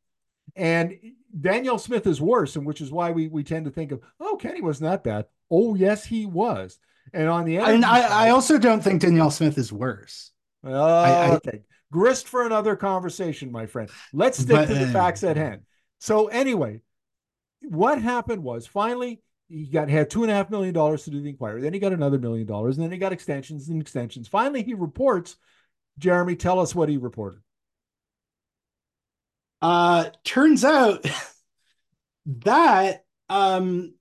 And Danielle Smith is worse, and which is why we we tend to think of, oh, Kenney wasn't that bad. Oh, yes, he was. And on the end, and I, I also don't think Danielle Smith is worse. Oh, I, okay. Grist for another conversation, my friend. Let's stick but, to the facts at hand. So, anyway, what happened was finally he got had two and a half million dollars to do the inquiry. Then he got another million dollars, and then he got extensions and extensions. Finally, he reports. Jeremy, tell us what he reported. Uh, turns out that um,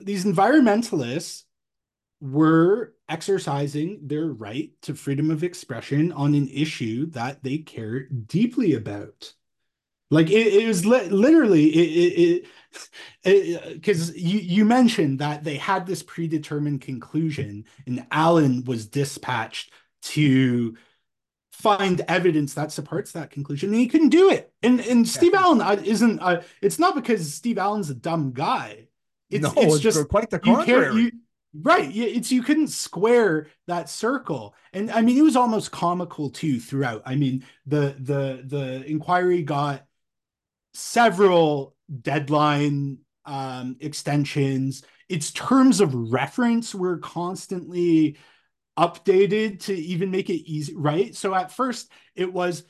these environmentalists were exercising their right to freedom of expression on an issue that they care deeply about. Like it, it was li- literally it it because you you mentioned that they had this predetermined conclusion, and Allen was dispatched to find evidence that supports that conclusion, and he couldn't do it. And and Steve yeah. Allen uh, isn't. Uh, it's not because Steve Allen's a dumb guy. It's, no, it's, it's just quite the contrary. You Right. It's you couldn't square that circle. And I mean it was almost comical too throughout. I mean, the the the inquiry got several deadline um extensions. Its terms of reference were constantly updated to even make it easy, right? So at first it was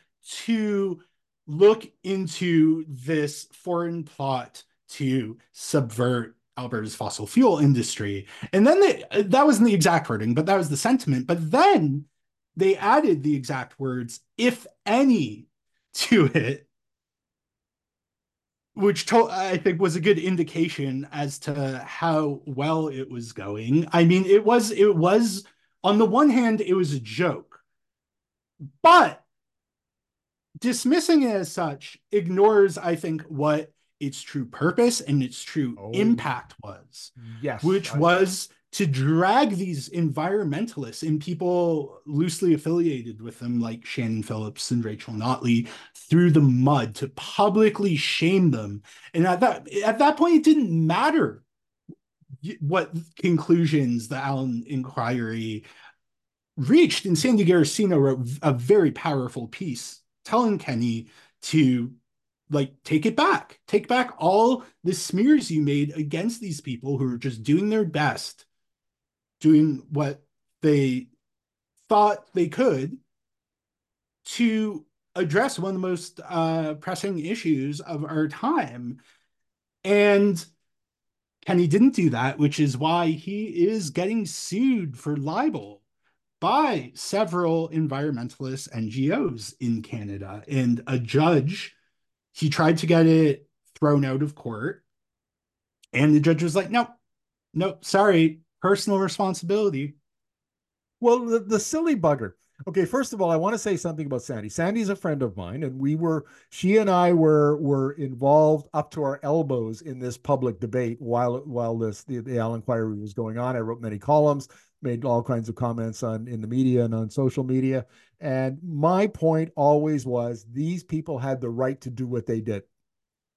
to look into this foreign plot to subvert Alberta's fossil fuel industry. And then they, that wasn't the exact wording, but that was the sentiment. But then they added the exact words, if any, to it, which to- I think was a good indication as to how well it was going. I mean, it was it was on the one hand, it was a joke, but dismissing it as such ignores, I think, what its true purpose and its true oh, impact was. Yes. Which I, was to drag these environmentalists and people loosely affiliated with them, like Shannon Phillips and Rachel Notley, through the mud to publicly shame them. And at that at that point, it didn't matter what conclusions the Allen inquiry reached. And Sandy Garossino wrote a very powerful piece telling Kenney to like take it back take back all the smears you made against these people who are just doing their best doing what they thought they could to address one of the most uh, pressing issues of our time. And Kenney didn't do that which is why he is getting sued for libel by several environmentalist ngos in canada. And a judge he tried to get it thrown out of court, and the judge was like, "Nope, nope, sorry, personal responsibility." Well, the, the silly bugger. Okay, first of all, I want to say something about Sandy. Sandy's a friend of mine, and we were she and I were were involved up to our elbows in this public debate while while this the, the Allen inquiry was going on. I wrote many columns, made all kinds of comments on in the media and on social media. And my point always was these people had the right to do what they did,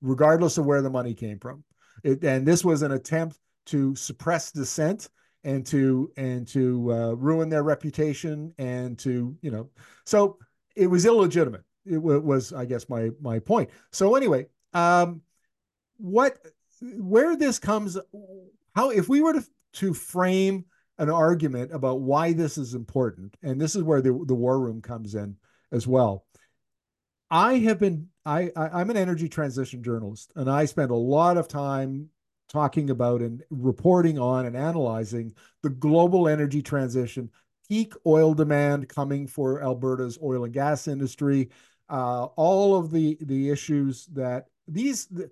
regardless of where the money came from. It, and this was an attempt to suppress dissent and to and to uh, ruin their reputation and to you know so it was illegitimate it was i guess my my point so anyway um what where this comes how if we were to to frame an argument about why this is important, and this is where the, the war room comes in as well. I have been I, I am an energy transition journalist, and I spend a lot of time talking about and reporting on and analyzing the global energy transition, peak oil demand coming for Alberta's oil and gas industry, uh, all of the the issues that these the,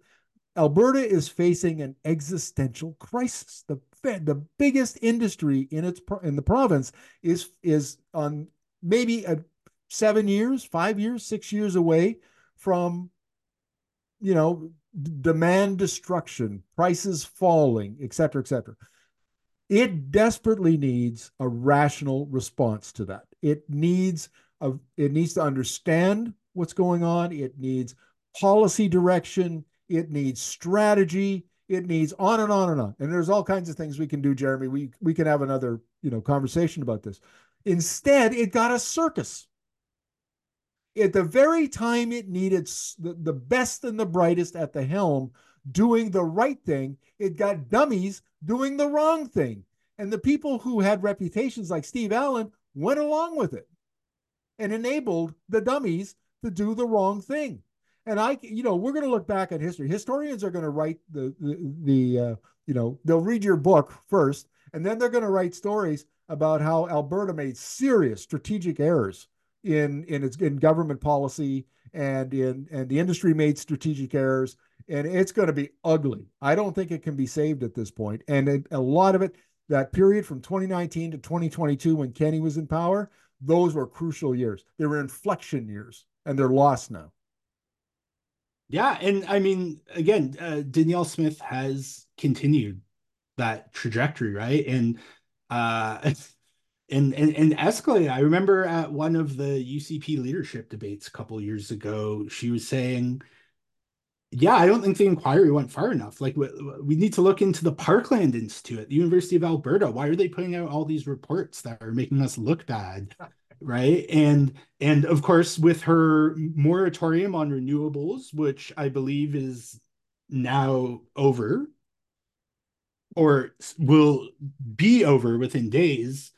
Alberta is facing an existential crisis. The the biggest industry in its in the province is is on maybe a seven years, five years, six years away from, you know, demand destruction, prices falling, et cetera, et cetera. It desperately needs a rational response to that. It needs a, it needs to understand what's going on. It needs policy direction. It needs strategy. It needs on and on and on. And there's all kinds of things we can do, Jeremy. We we can have another you know conversation about this. Instead, it got a circus at the very time it needed the, the best and the brightest at the helm doing the right thing, it got dummies doing the wrong thing. And the people who had reputations like Steve Allen went along with it and enabled the dummies to do the wrong thing. And I, you know, we're going to look back at history. Historians are going to write the the, the uh, you know, they'll read your book first, and then they're going to write stories about how Alberta made serious strategic errors in in its in government policy and in and the industry made strategic errors and it's going to be ugly. I don't think it can be saved at this point. And it, a lot of it, that period from 2019 to 2022 when kenney was in power, those were crucial years. They were inflection years, and they're lost now. Yeah, and I mean, again, uh, Danielle Smith has continued that trajectory, right? And uh, and and and. I remember at one of the UCP leadership debates a couple years ago, she was saying, "Yeah, I don't think the inquiry went far enough. Like, we, we need to look into the Parkland Institute the University of Alberta. Why are they putting out all these reports that are making us look bad?" right and and of course with her moratorium on renewables which i believe is now over or will be over within days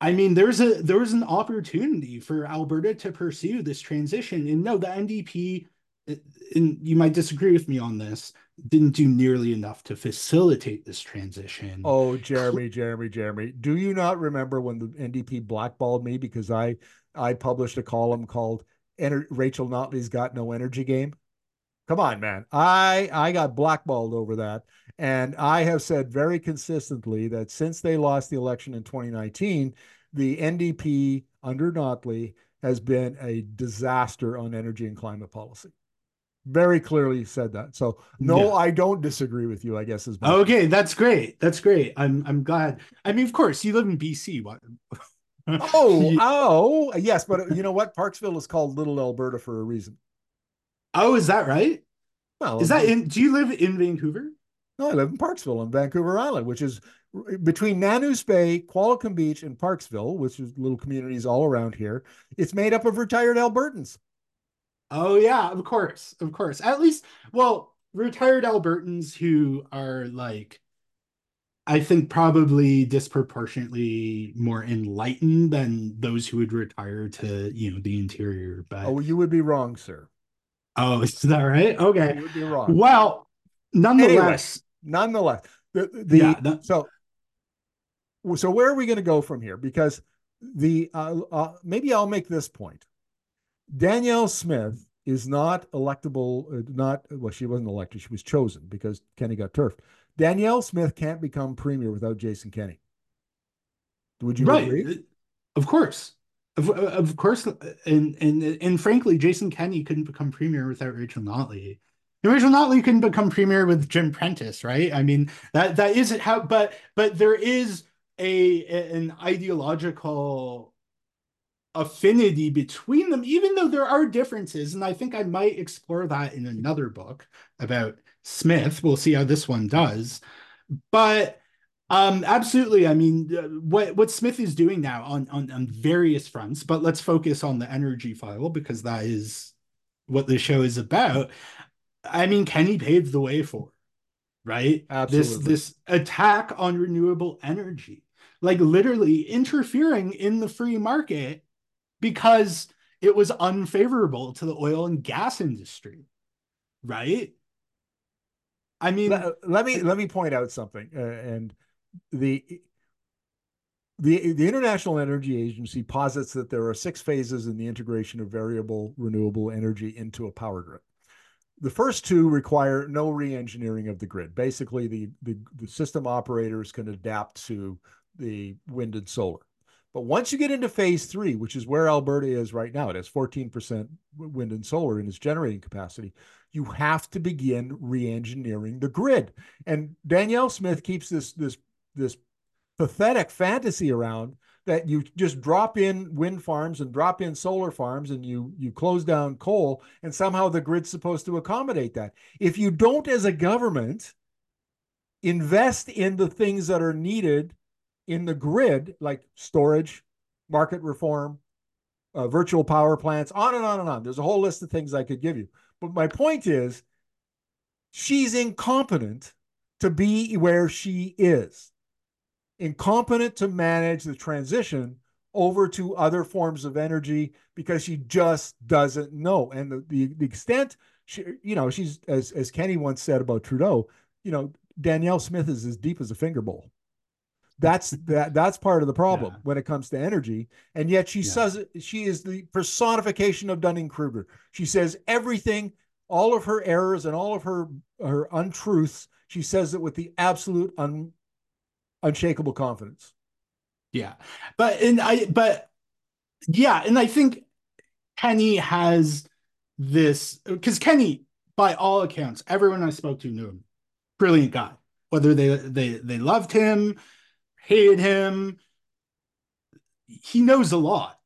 I mean, there's a there was an opportunity for Alberta to pursue this transition, and no, the NDP, uh, and you might disagree with me on this, didn't do nearly enough to facilitate this transition. Oh, Jeremy, Jeremy, Jeremy, do you not remember when the NDP blackballed me because I I published a column called Ener- "Rachel Notley's Got No Energy Game"? Come on, man. I I got blackballed over that. And I have said very consistently that since they lost the election in 2019, the NDP under Notley has been a disaster on energy and climate policy. Very clearly said that. So no, yeah. I don't disagree with you. I guess is okay. That's great. That's great. I'm I'm glad. I mean, of course, you live in BC. What? oh, oh, yes, but you know what? Parksville is called Little Alberta for a reason. Oh, is that right? Well, is that in? Do you live in Vancouver? No, I live in Parksville on Vancouver Island, which is between Nanoose Bay, Qualicum Beach, and Parksville, which is little communities all around here. It's made up of retired Albertans. Oh yeah, of course, of course. At least, well, retired Albertans who are like, I think probably disproportionately more enlightened than those who would retire to you know the interior. But oh, you would be wrong, sir. Oh, is that right? Okay. You would be wrong. Well, nonetheless, anyway, nonetheless, the, the yeah, the, so so where are we going to go from here? Because the uh, uh, maybe I'll make this point. Danielle Smith is not electable. Uh, not well, she wasn't elected. She was chosen because Kenney got turfed. Danielle Smith can't become premier without Jason Kenney. Would you right. agree? Of course. Of, of course, and and and frankly, Jason Kenney couldn't become premier without Rachel Notley. And Rachel Notley couldn't become premier with Jim Prentice, right? I mean, that that isn't how, but but there is a an ideological affinity between them, even though there are differences. And I think I might explore that in another book about Smith. We'll see how this one does. But um, absolutely. I mean, uh, what what Smith is doing now on, on on various fronts, but let's focus on the energy file because that is what the show is about. I mean, Kenney paved the way for, right? Absolutely. This this attack on renewable energy, like literally interfering in the free market, because it was unfavorable to the oil and gas industry, right? I mean, let, let me let me point out something, uh, and the the the International Energy Agency posits that there are six phases in the integration of variable renewable energy into a power grid. The first two require no re-engineering of the grid. Basically, the, the, the system operators can adapt to the wind and solar. But once you get into phase three, which is where Alberta is right now, it has 14% wind and solar in its generating capacity. You have to begin re-engineering the grid. And Danielle Smith keeps this this this pathetic fantasy around that you just drop in wind farms and drop in solar farms and you you close down coal and somehow the grid's supposed to accommodate that. If you don't as a government invest in the things that are needed in the grid like storage, market reform, uh, virtual power plants, on and on and on. There's a whole list of things I could give you. But my point is she's incompetent to be where she is incompetent to manage the transition over to other forms of energy because she just doesn't know. And the, the, the extent she, you know, she's as as Kenney once said about Trudeau, you know, Danielle Smith is as deep as a finger bowl. That's that that's part of the problem yeah. when it comes to energy. And yet she yeah. says she is the personification of Dunning Kruger. She says everything, all of her errors and all of her her untruths, she says it with the absolute un, unshakable confidence. Yeah. But and I but yeah, and I think Kenney has this because Kenney, by all accounts, everyone I spoke to knew him. Brilliant guy. Whether they they they loved him, hated him, he knows a lot,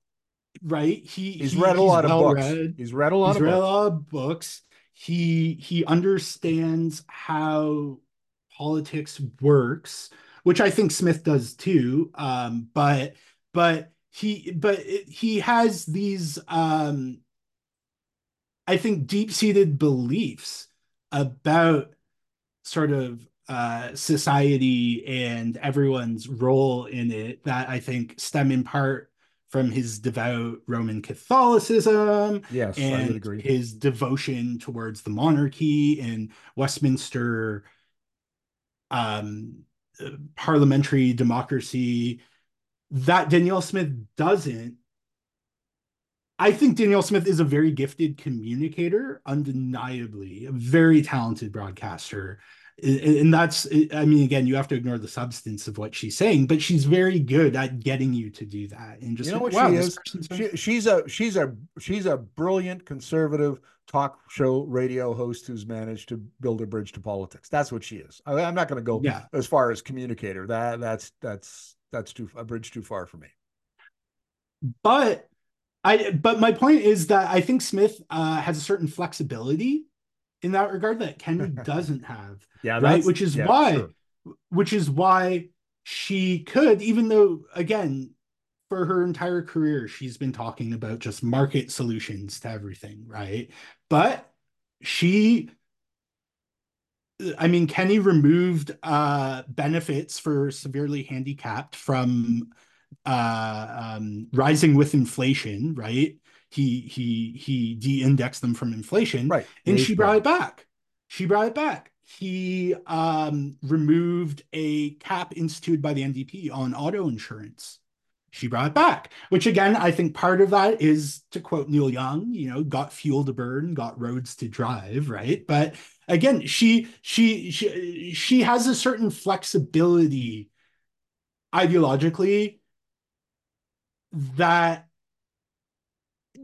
right? He he's he, read a lot of books. Read. He's read a lot. He's of read books. a lot of books. He he understands how politics works which I think Smith does too. Um, but but he but he has these um, I think deep seated beliefs about sort of uh, society and everyone's role in it that I think stem in part from his devout Roman Catholicism yes, and his devotion towards the monarchy and Westminster um, parliamentary democracy that Danielle Smith doesn't. I think Danielle Smith is a very gifted communicator, undeniably, a very talented broadcaster. And that's, I mean, again, you have to ignore the substance of what she's saying, but she's very good at getting you to do that. And just you know what wow, she is? She, she's a she's a she's a brilliant conservative talk show radio host who's managed to build a bridge to politics. That's what she is. I, am not going to go yeah. as far as communicator. That that's that's that's too a bridge too far for me. But I but my point is that I think Smith uh, has a certain flexibility in that regard that Kenney doesn't have. yeah, right. Which is yeah, why, which is why she could, even though again for her entire career, she's been talking about just market solutions to everything, right? But she I mean, Kenney removed uh, benefits for severely handicapped from uh, um, rising with inflation, right? He he he de-indexed them from inflation, right? And she brought it back. She brought it back. He um, removed a cap instituted by the NDP on auto insurance, she brought it back, which again, I think part of that is to quote Neil Young, you know, got fuel to burn, got roads to drive, right? But again, she she she she has a certain flexibility ideologically that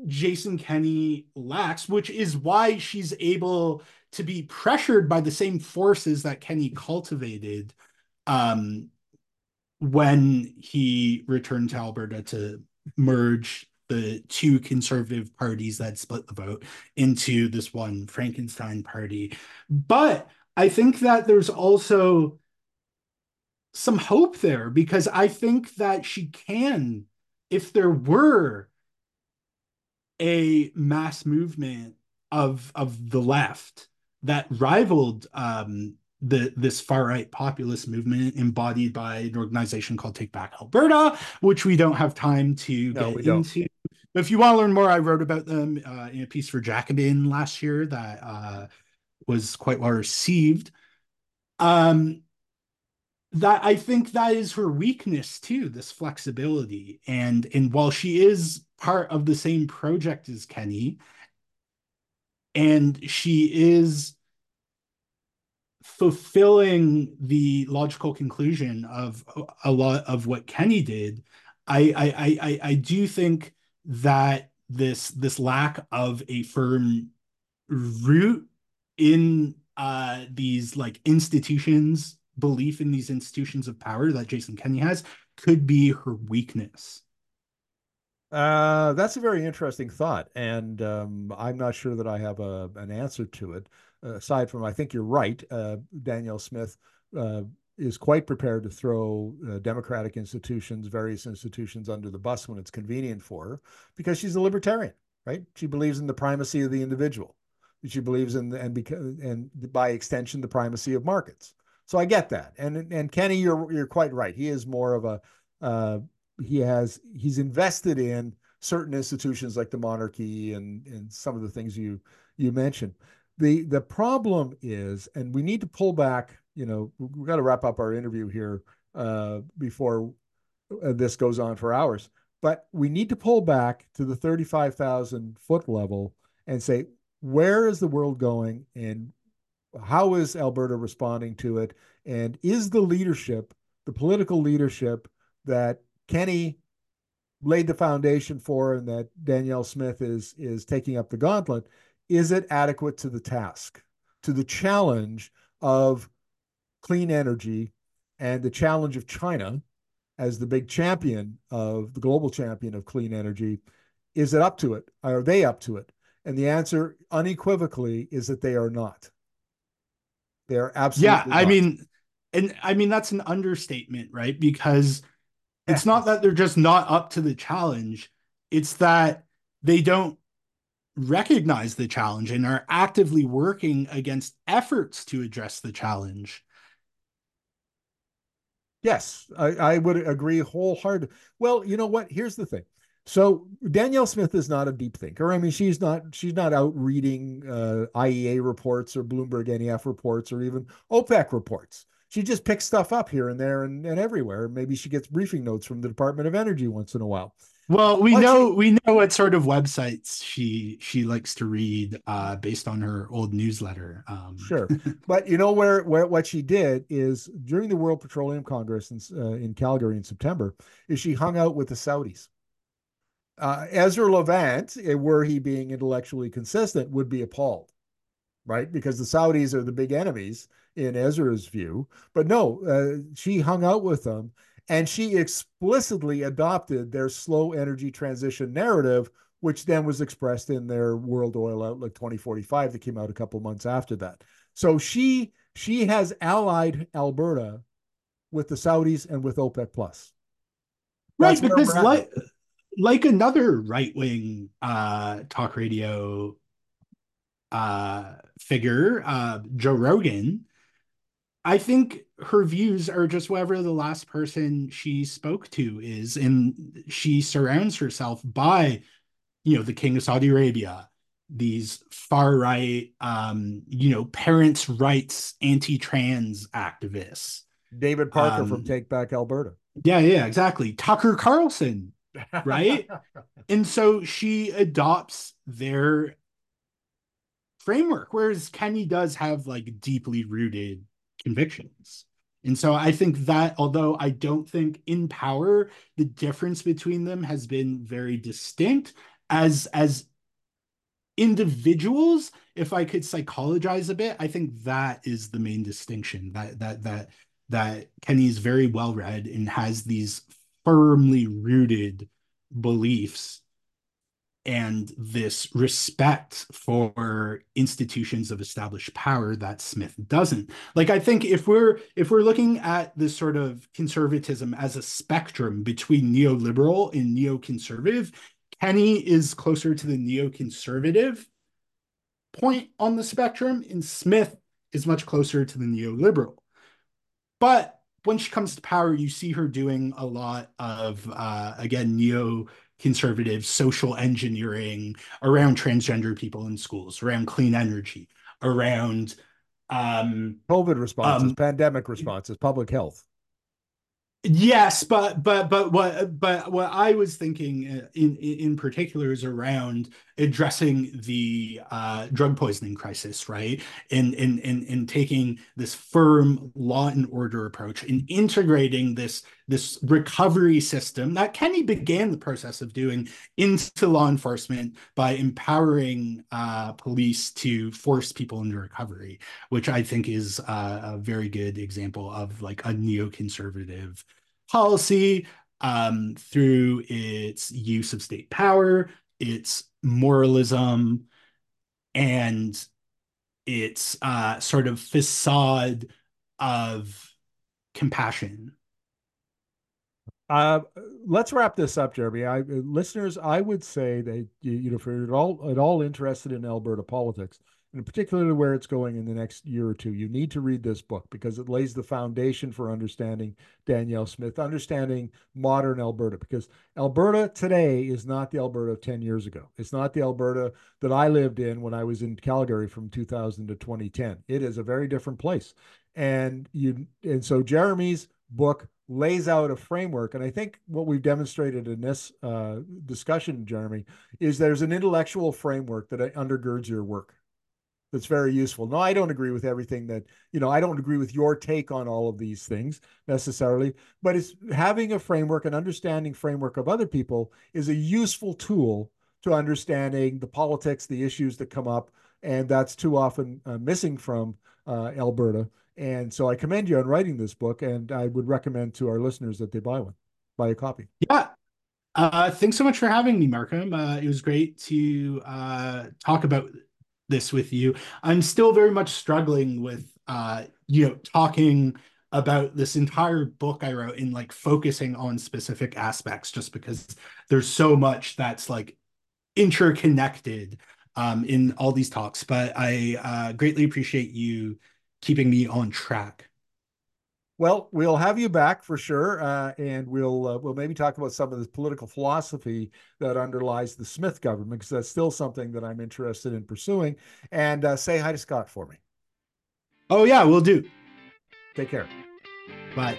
Jason Kenney lacks, which is why she's able to be pressured by the same forces that Kenney cultivated um, when he returned to Alberta to merge the two conservative parties that split the vote into this one Frankenstein party. But I think that there's also some hope there because I think that she can, if there were a mass movement of of the left that rivaled um, the this far right populist movement embodied by an organization called Take Back Alberta, which we don't have time to no, get into. But if you want to learn more, I wrote about them uh, in a piece for Jacobin last year that uh, was quite well received. Um, that I think that is her weakness too, this flexibility. And and while she is part of the same project as Kenney, and she is fulfilling the logical conclusion of a lot of what Kenney did, I I I I do think that this this lack of a firm root in uh these like institutions belief in these institutions of power that Jason Kenney has could be her weakness. Uh, that's a very interesting thought, and um, I'm not sure that I have a, an answer to it. Aside from, I think you're right. Uh, Danielle Smith uh, is quite prepared to throw uh, democratic institutions, various institutions, under the bus when it's convenient for her, because she's a libertarian, right? She believes in the primacy of the individual. She believes in the, and because and by extension the primacy of markets. So I get that. And and Kenney, you're you're quite right. He is more of a uh, he has he's invested in certain institutions like the monarchy and and some of the things you you mentioned. The the problem is, and we need to pull back. You know, we've got to wrap up our interview here uh, before uh, this goes on for hours. But we need to pull back to the 35,000 foot level and say, where is the world going and how is Alberta responding to it? And is the leadership, the political leadership that Kenney laid the foundation for and that Danielle Smith is is taking up the gauntlet, is it adequate to the task, to the challenge of clean energy and the challenge of China as the big champion of the global champion of clean energy? Is it up to it? Are they up to it? And the answer unequivocally is that they are not. They're absolutely yeah. I mean, and I mean that's an understatement, right? Because it's not that they're just not up to the challenge; it's that they don't recognize the challenge and are actively working against efforts to address the challenge. Yes, I, I would agree wholeheartedly. Well, you know what? Here's the thing. So Danielle Smith is not a deep thinker. I mean, she's not she's not out reading uh, IEA reports or Bloomberg NEF reports or even OPEC reports. She just picks stuff up here and there and, and everywhere. Maybe she gets briefing notes from the Department of Energy once in a while. Well, we know she, we know what sort of websites she she likes to read uh, based on her old newsletter. Um. Sure, but you know where where what she did is during the World Petroleum Congress in uh, in Calgary in September, is she hung out with the Saudis uh, Ezra Levant, eh, were he being intellectually consistent, would be appalled, right? Because the Saudis are the big enemies in Ezra's view. But no, uh, she hung out with them and she explicitly adopted their slow energy transition narrative, which then was expressed in their World Oil Outlook 2045 that came out a couple months after that. So she she has allied Alberta with the Saudis and with OPEC plus. Right, because like like another right wing uh, talk radio uh, figure, uh, Joe Rogan, I think her views are just whatever the last person she spoke to is, and she surrounds herself by, you know, the King of Saudi Arabia, these far right, um, you know, parents' rights anti-trans activists. David Parker um, from Take Back Alberta. Yeah, yeah, exactly. Tucker Carlson, right? and so she adopts their framework, whereas kenney does have like deeply rooted convictions. And so I think that although I don't think in power the difference between them has been very distinct. As as individuals, if I could psychologize a bit, I think that is the main distinction that that that that Kenney is very well read and has these firmly rooted beliefs and this respect for institutions of established power that Smith doesn't. Like I think if we're if we're looking at this sort of conservatism as a spectrum between neoliberal and neoconservative, Kenney is closer to the neoconservative point on the spectrum and Smith is much closer to the neoliberal. But when she comes to power, you see her doing a lot of uh, again neo conservative social engineering around transgender people in schools, around clean energy, around um, COVID responses, um, pandemic responses, public health. Yes, but but but what but what I was thinking uh, in in particular is around addressing the uh, drug poisoning crisis, right? And in in in taking this firm law and order approach and integrating this this recovery system that Kenney began the process of doing into law enforcement by empowering uh, police to force people into recovery, which I think is uh, a very good example of like a neoconservative policy um, through its use of state power, its moralism, and its uh, sort of facade of compassion. Uh, let's wrap this up, Jeremy. I, listeners, I would say that you know, if you're at all at all interested in Alberta politics, and particularly where it's going in the next year or two. You need to read this book because it lays the foundation for understanding Danielle Smith, understanding modern Alberta, because Alberta today is not the Alberta of 10 years ago. It's not the Alberta that I lived in when I was in Calgary from 2000 to 2010. It is a very different place. And you and so Jeremy's book lays out a framework. And I think what we've demonstrated in this uh, discussion, Jeremy, is there's an intellectual framework that undergirds your work that's very useful. No, I don't agree with everything that, you know, I don't agree with your take on all of these things necessarily, but it's having a framework and understanding framework of other people is a useful tool to understanding the politics, the issues that come up, and that's too often uh, missing from uh, Alberta. And so I commend you on writing this book, and I would recommend to our listeners that they buy one, buy a copy. Yeah. Uh, thanks so much for having me, Markham. Uh, it was great to uh, talk about this with you. I'm still very much struggling with uh, you know, talking about this entire book I wrote in like focusing on specific aspects just because there's so much that's like interconnected um, in all these talks. But I uh, greatly appreciate you keeping me on track. Well, we'll have you back for sure, uh, and we'll uh, we'll maybe talk about some of the political philosophy that underlies the Smith government because that's still something that I'm interested in pursuing. And uh, say hi to Scott for me. Oh yeah, we'll do. Take care. Bye.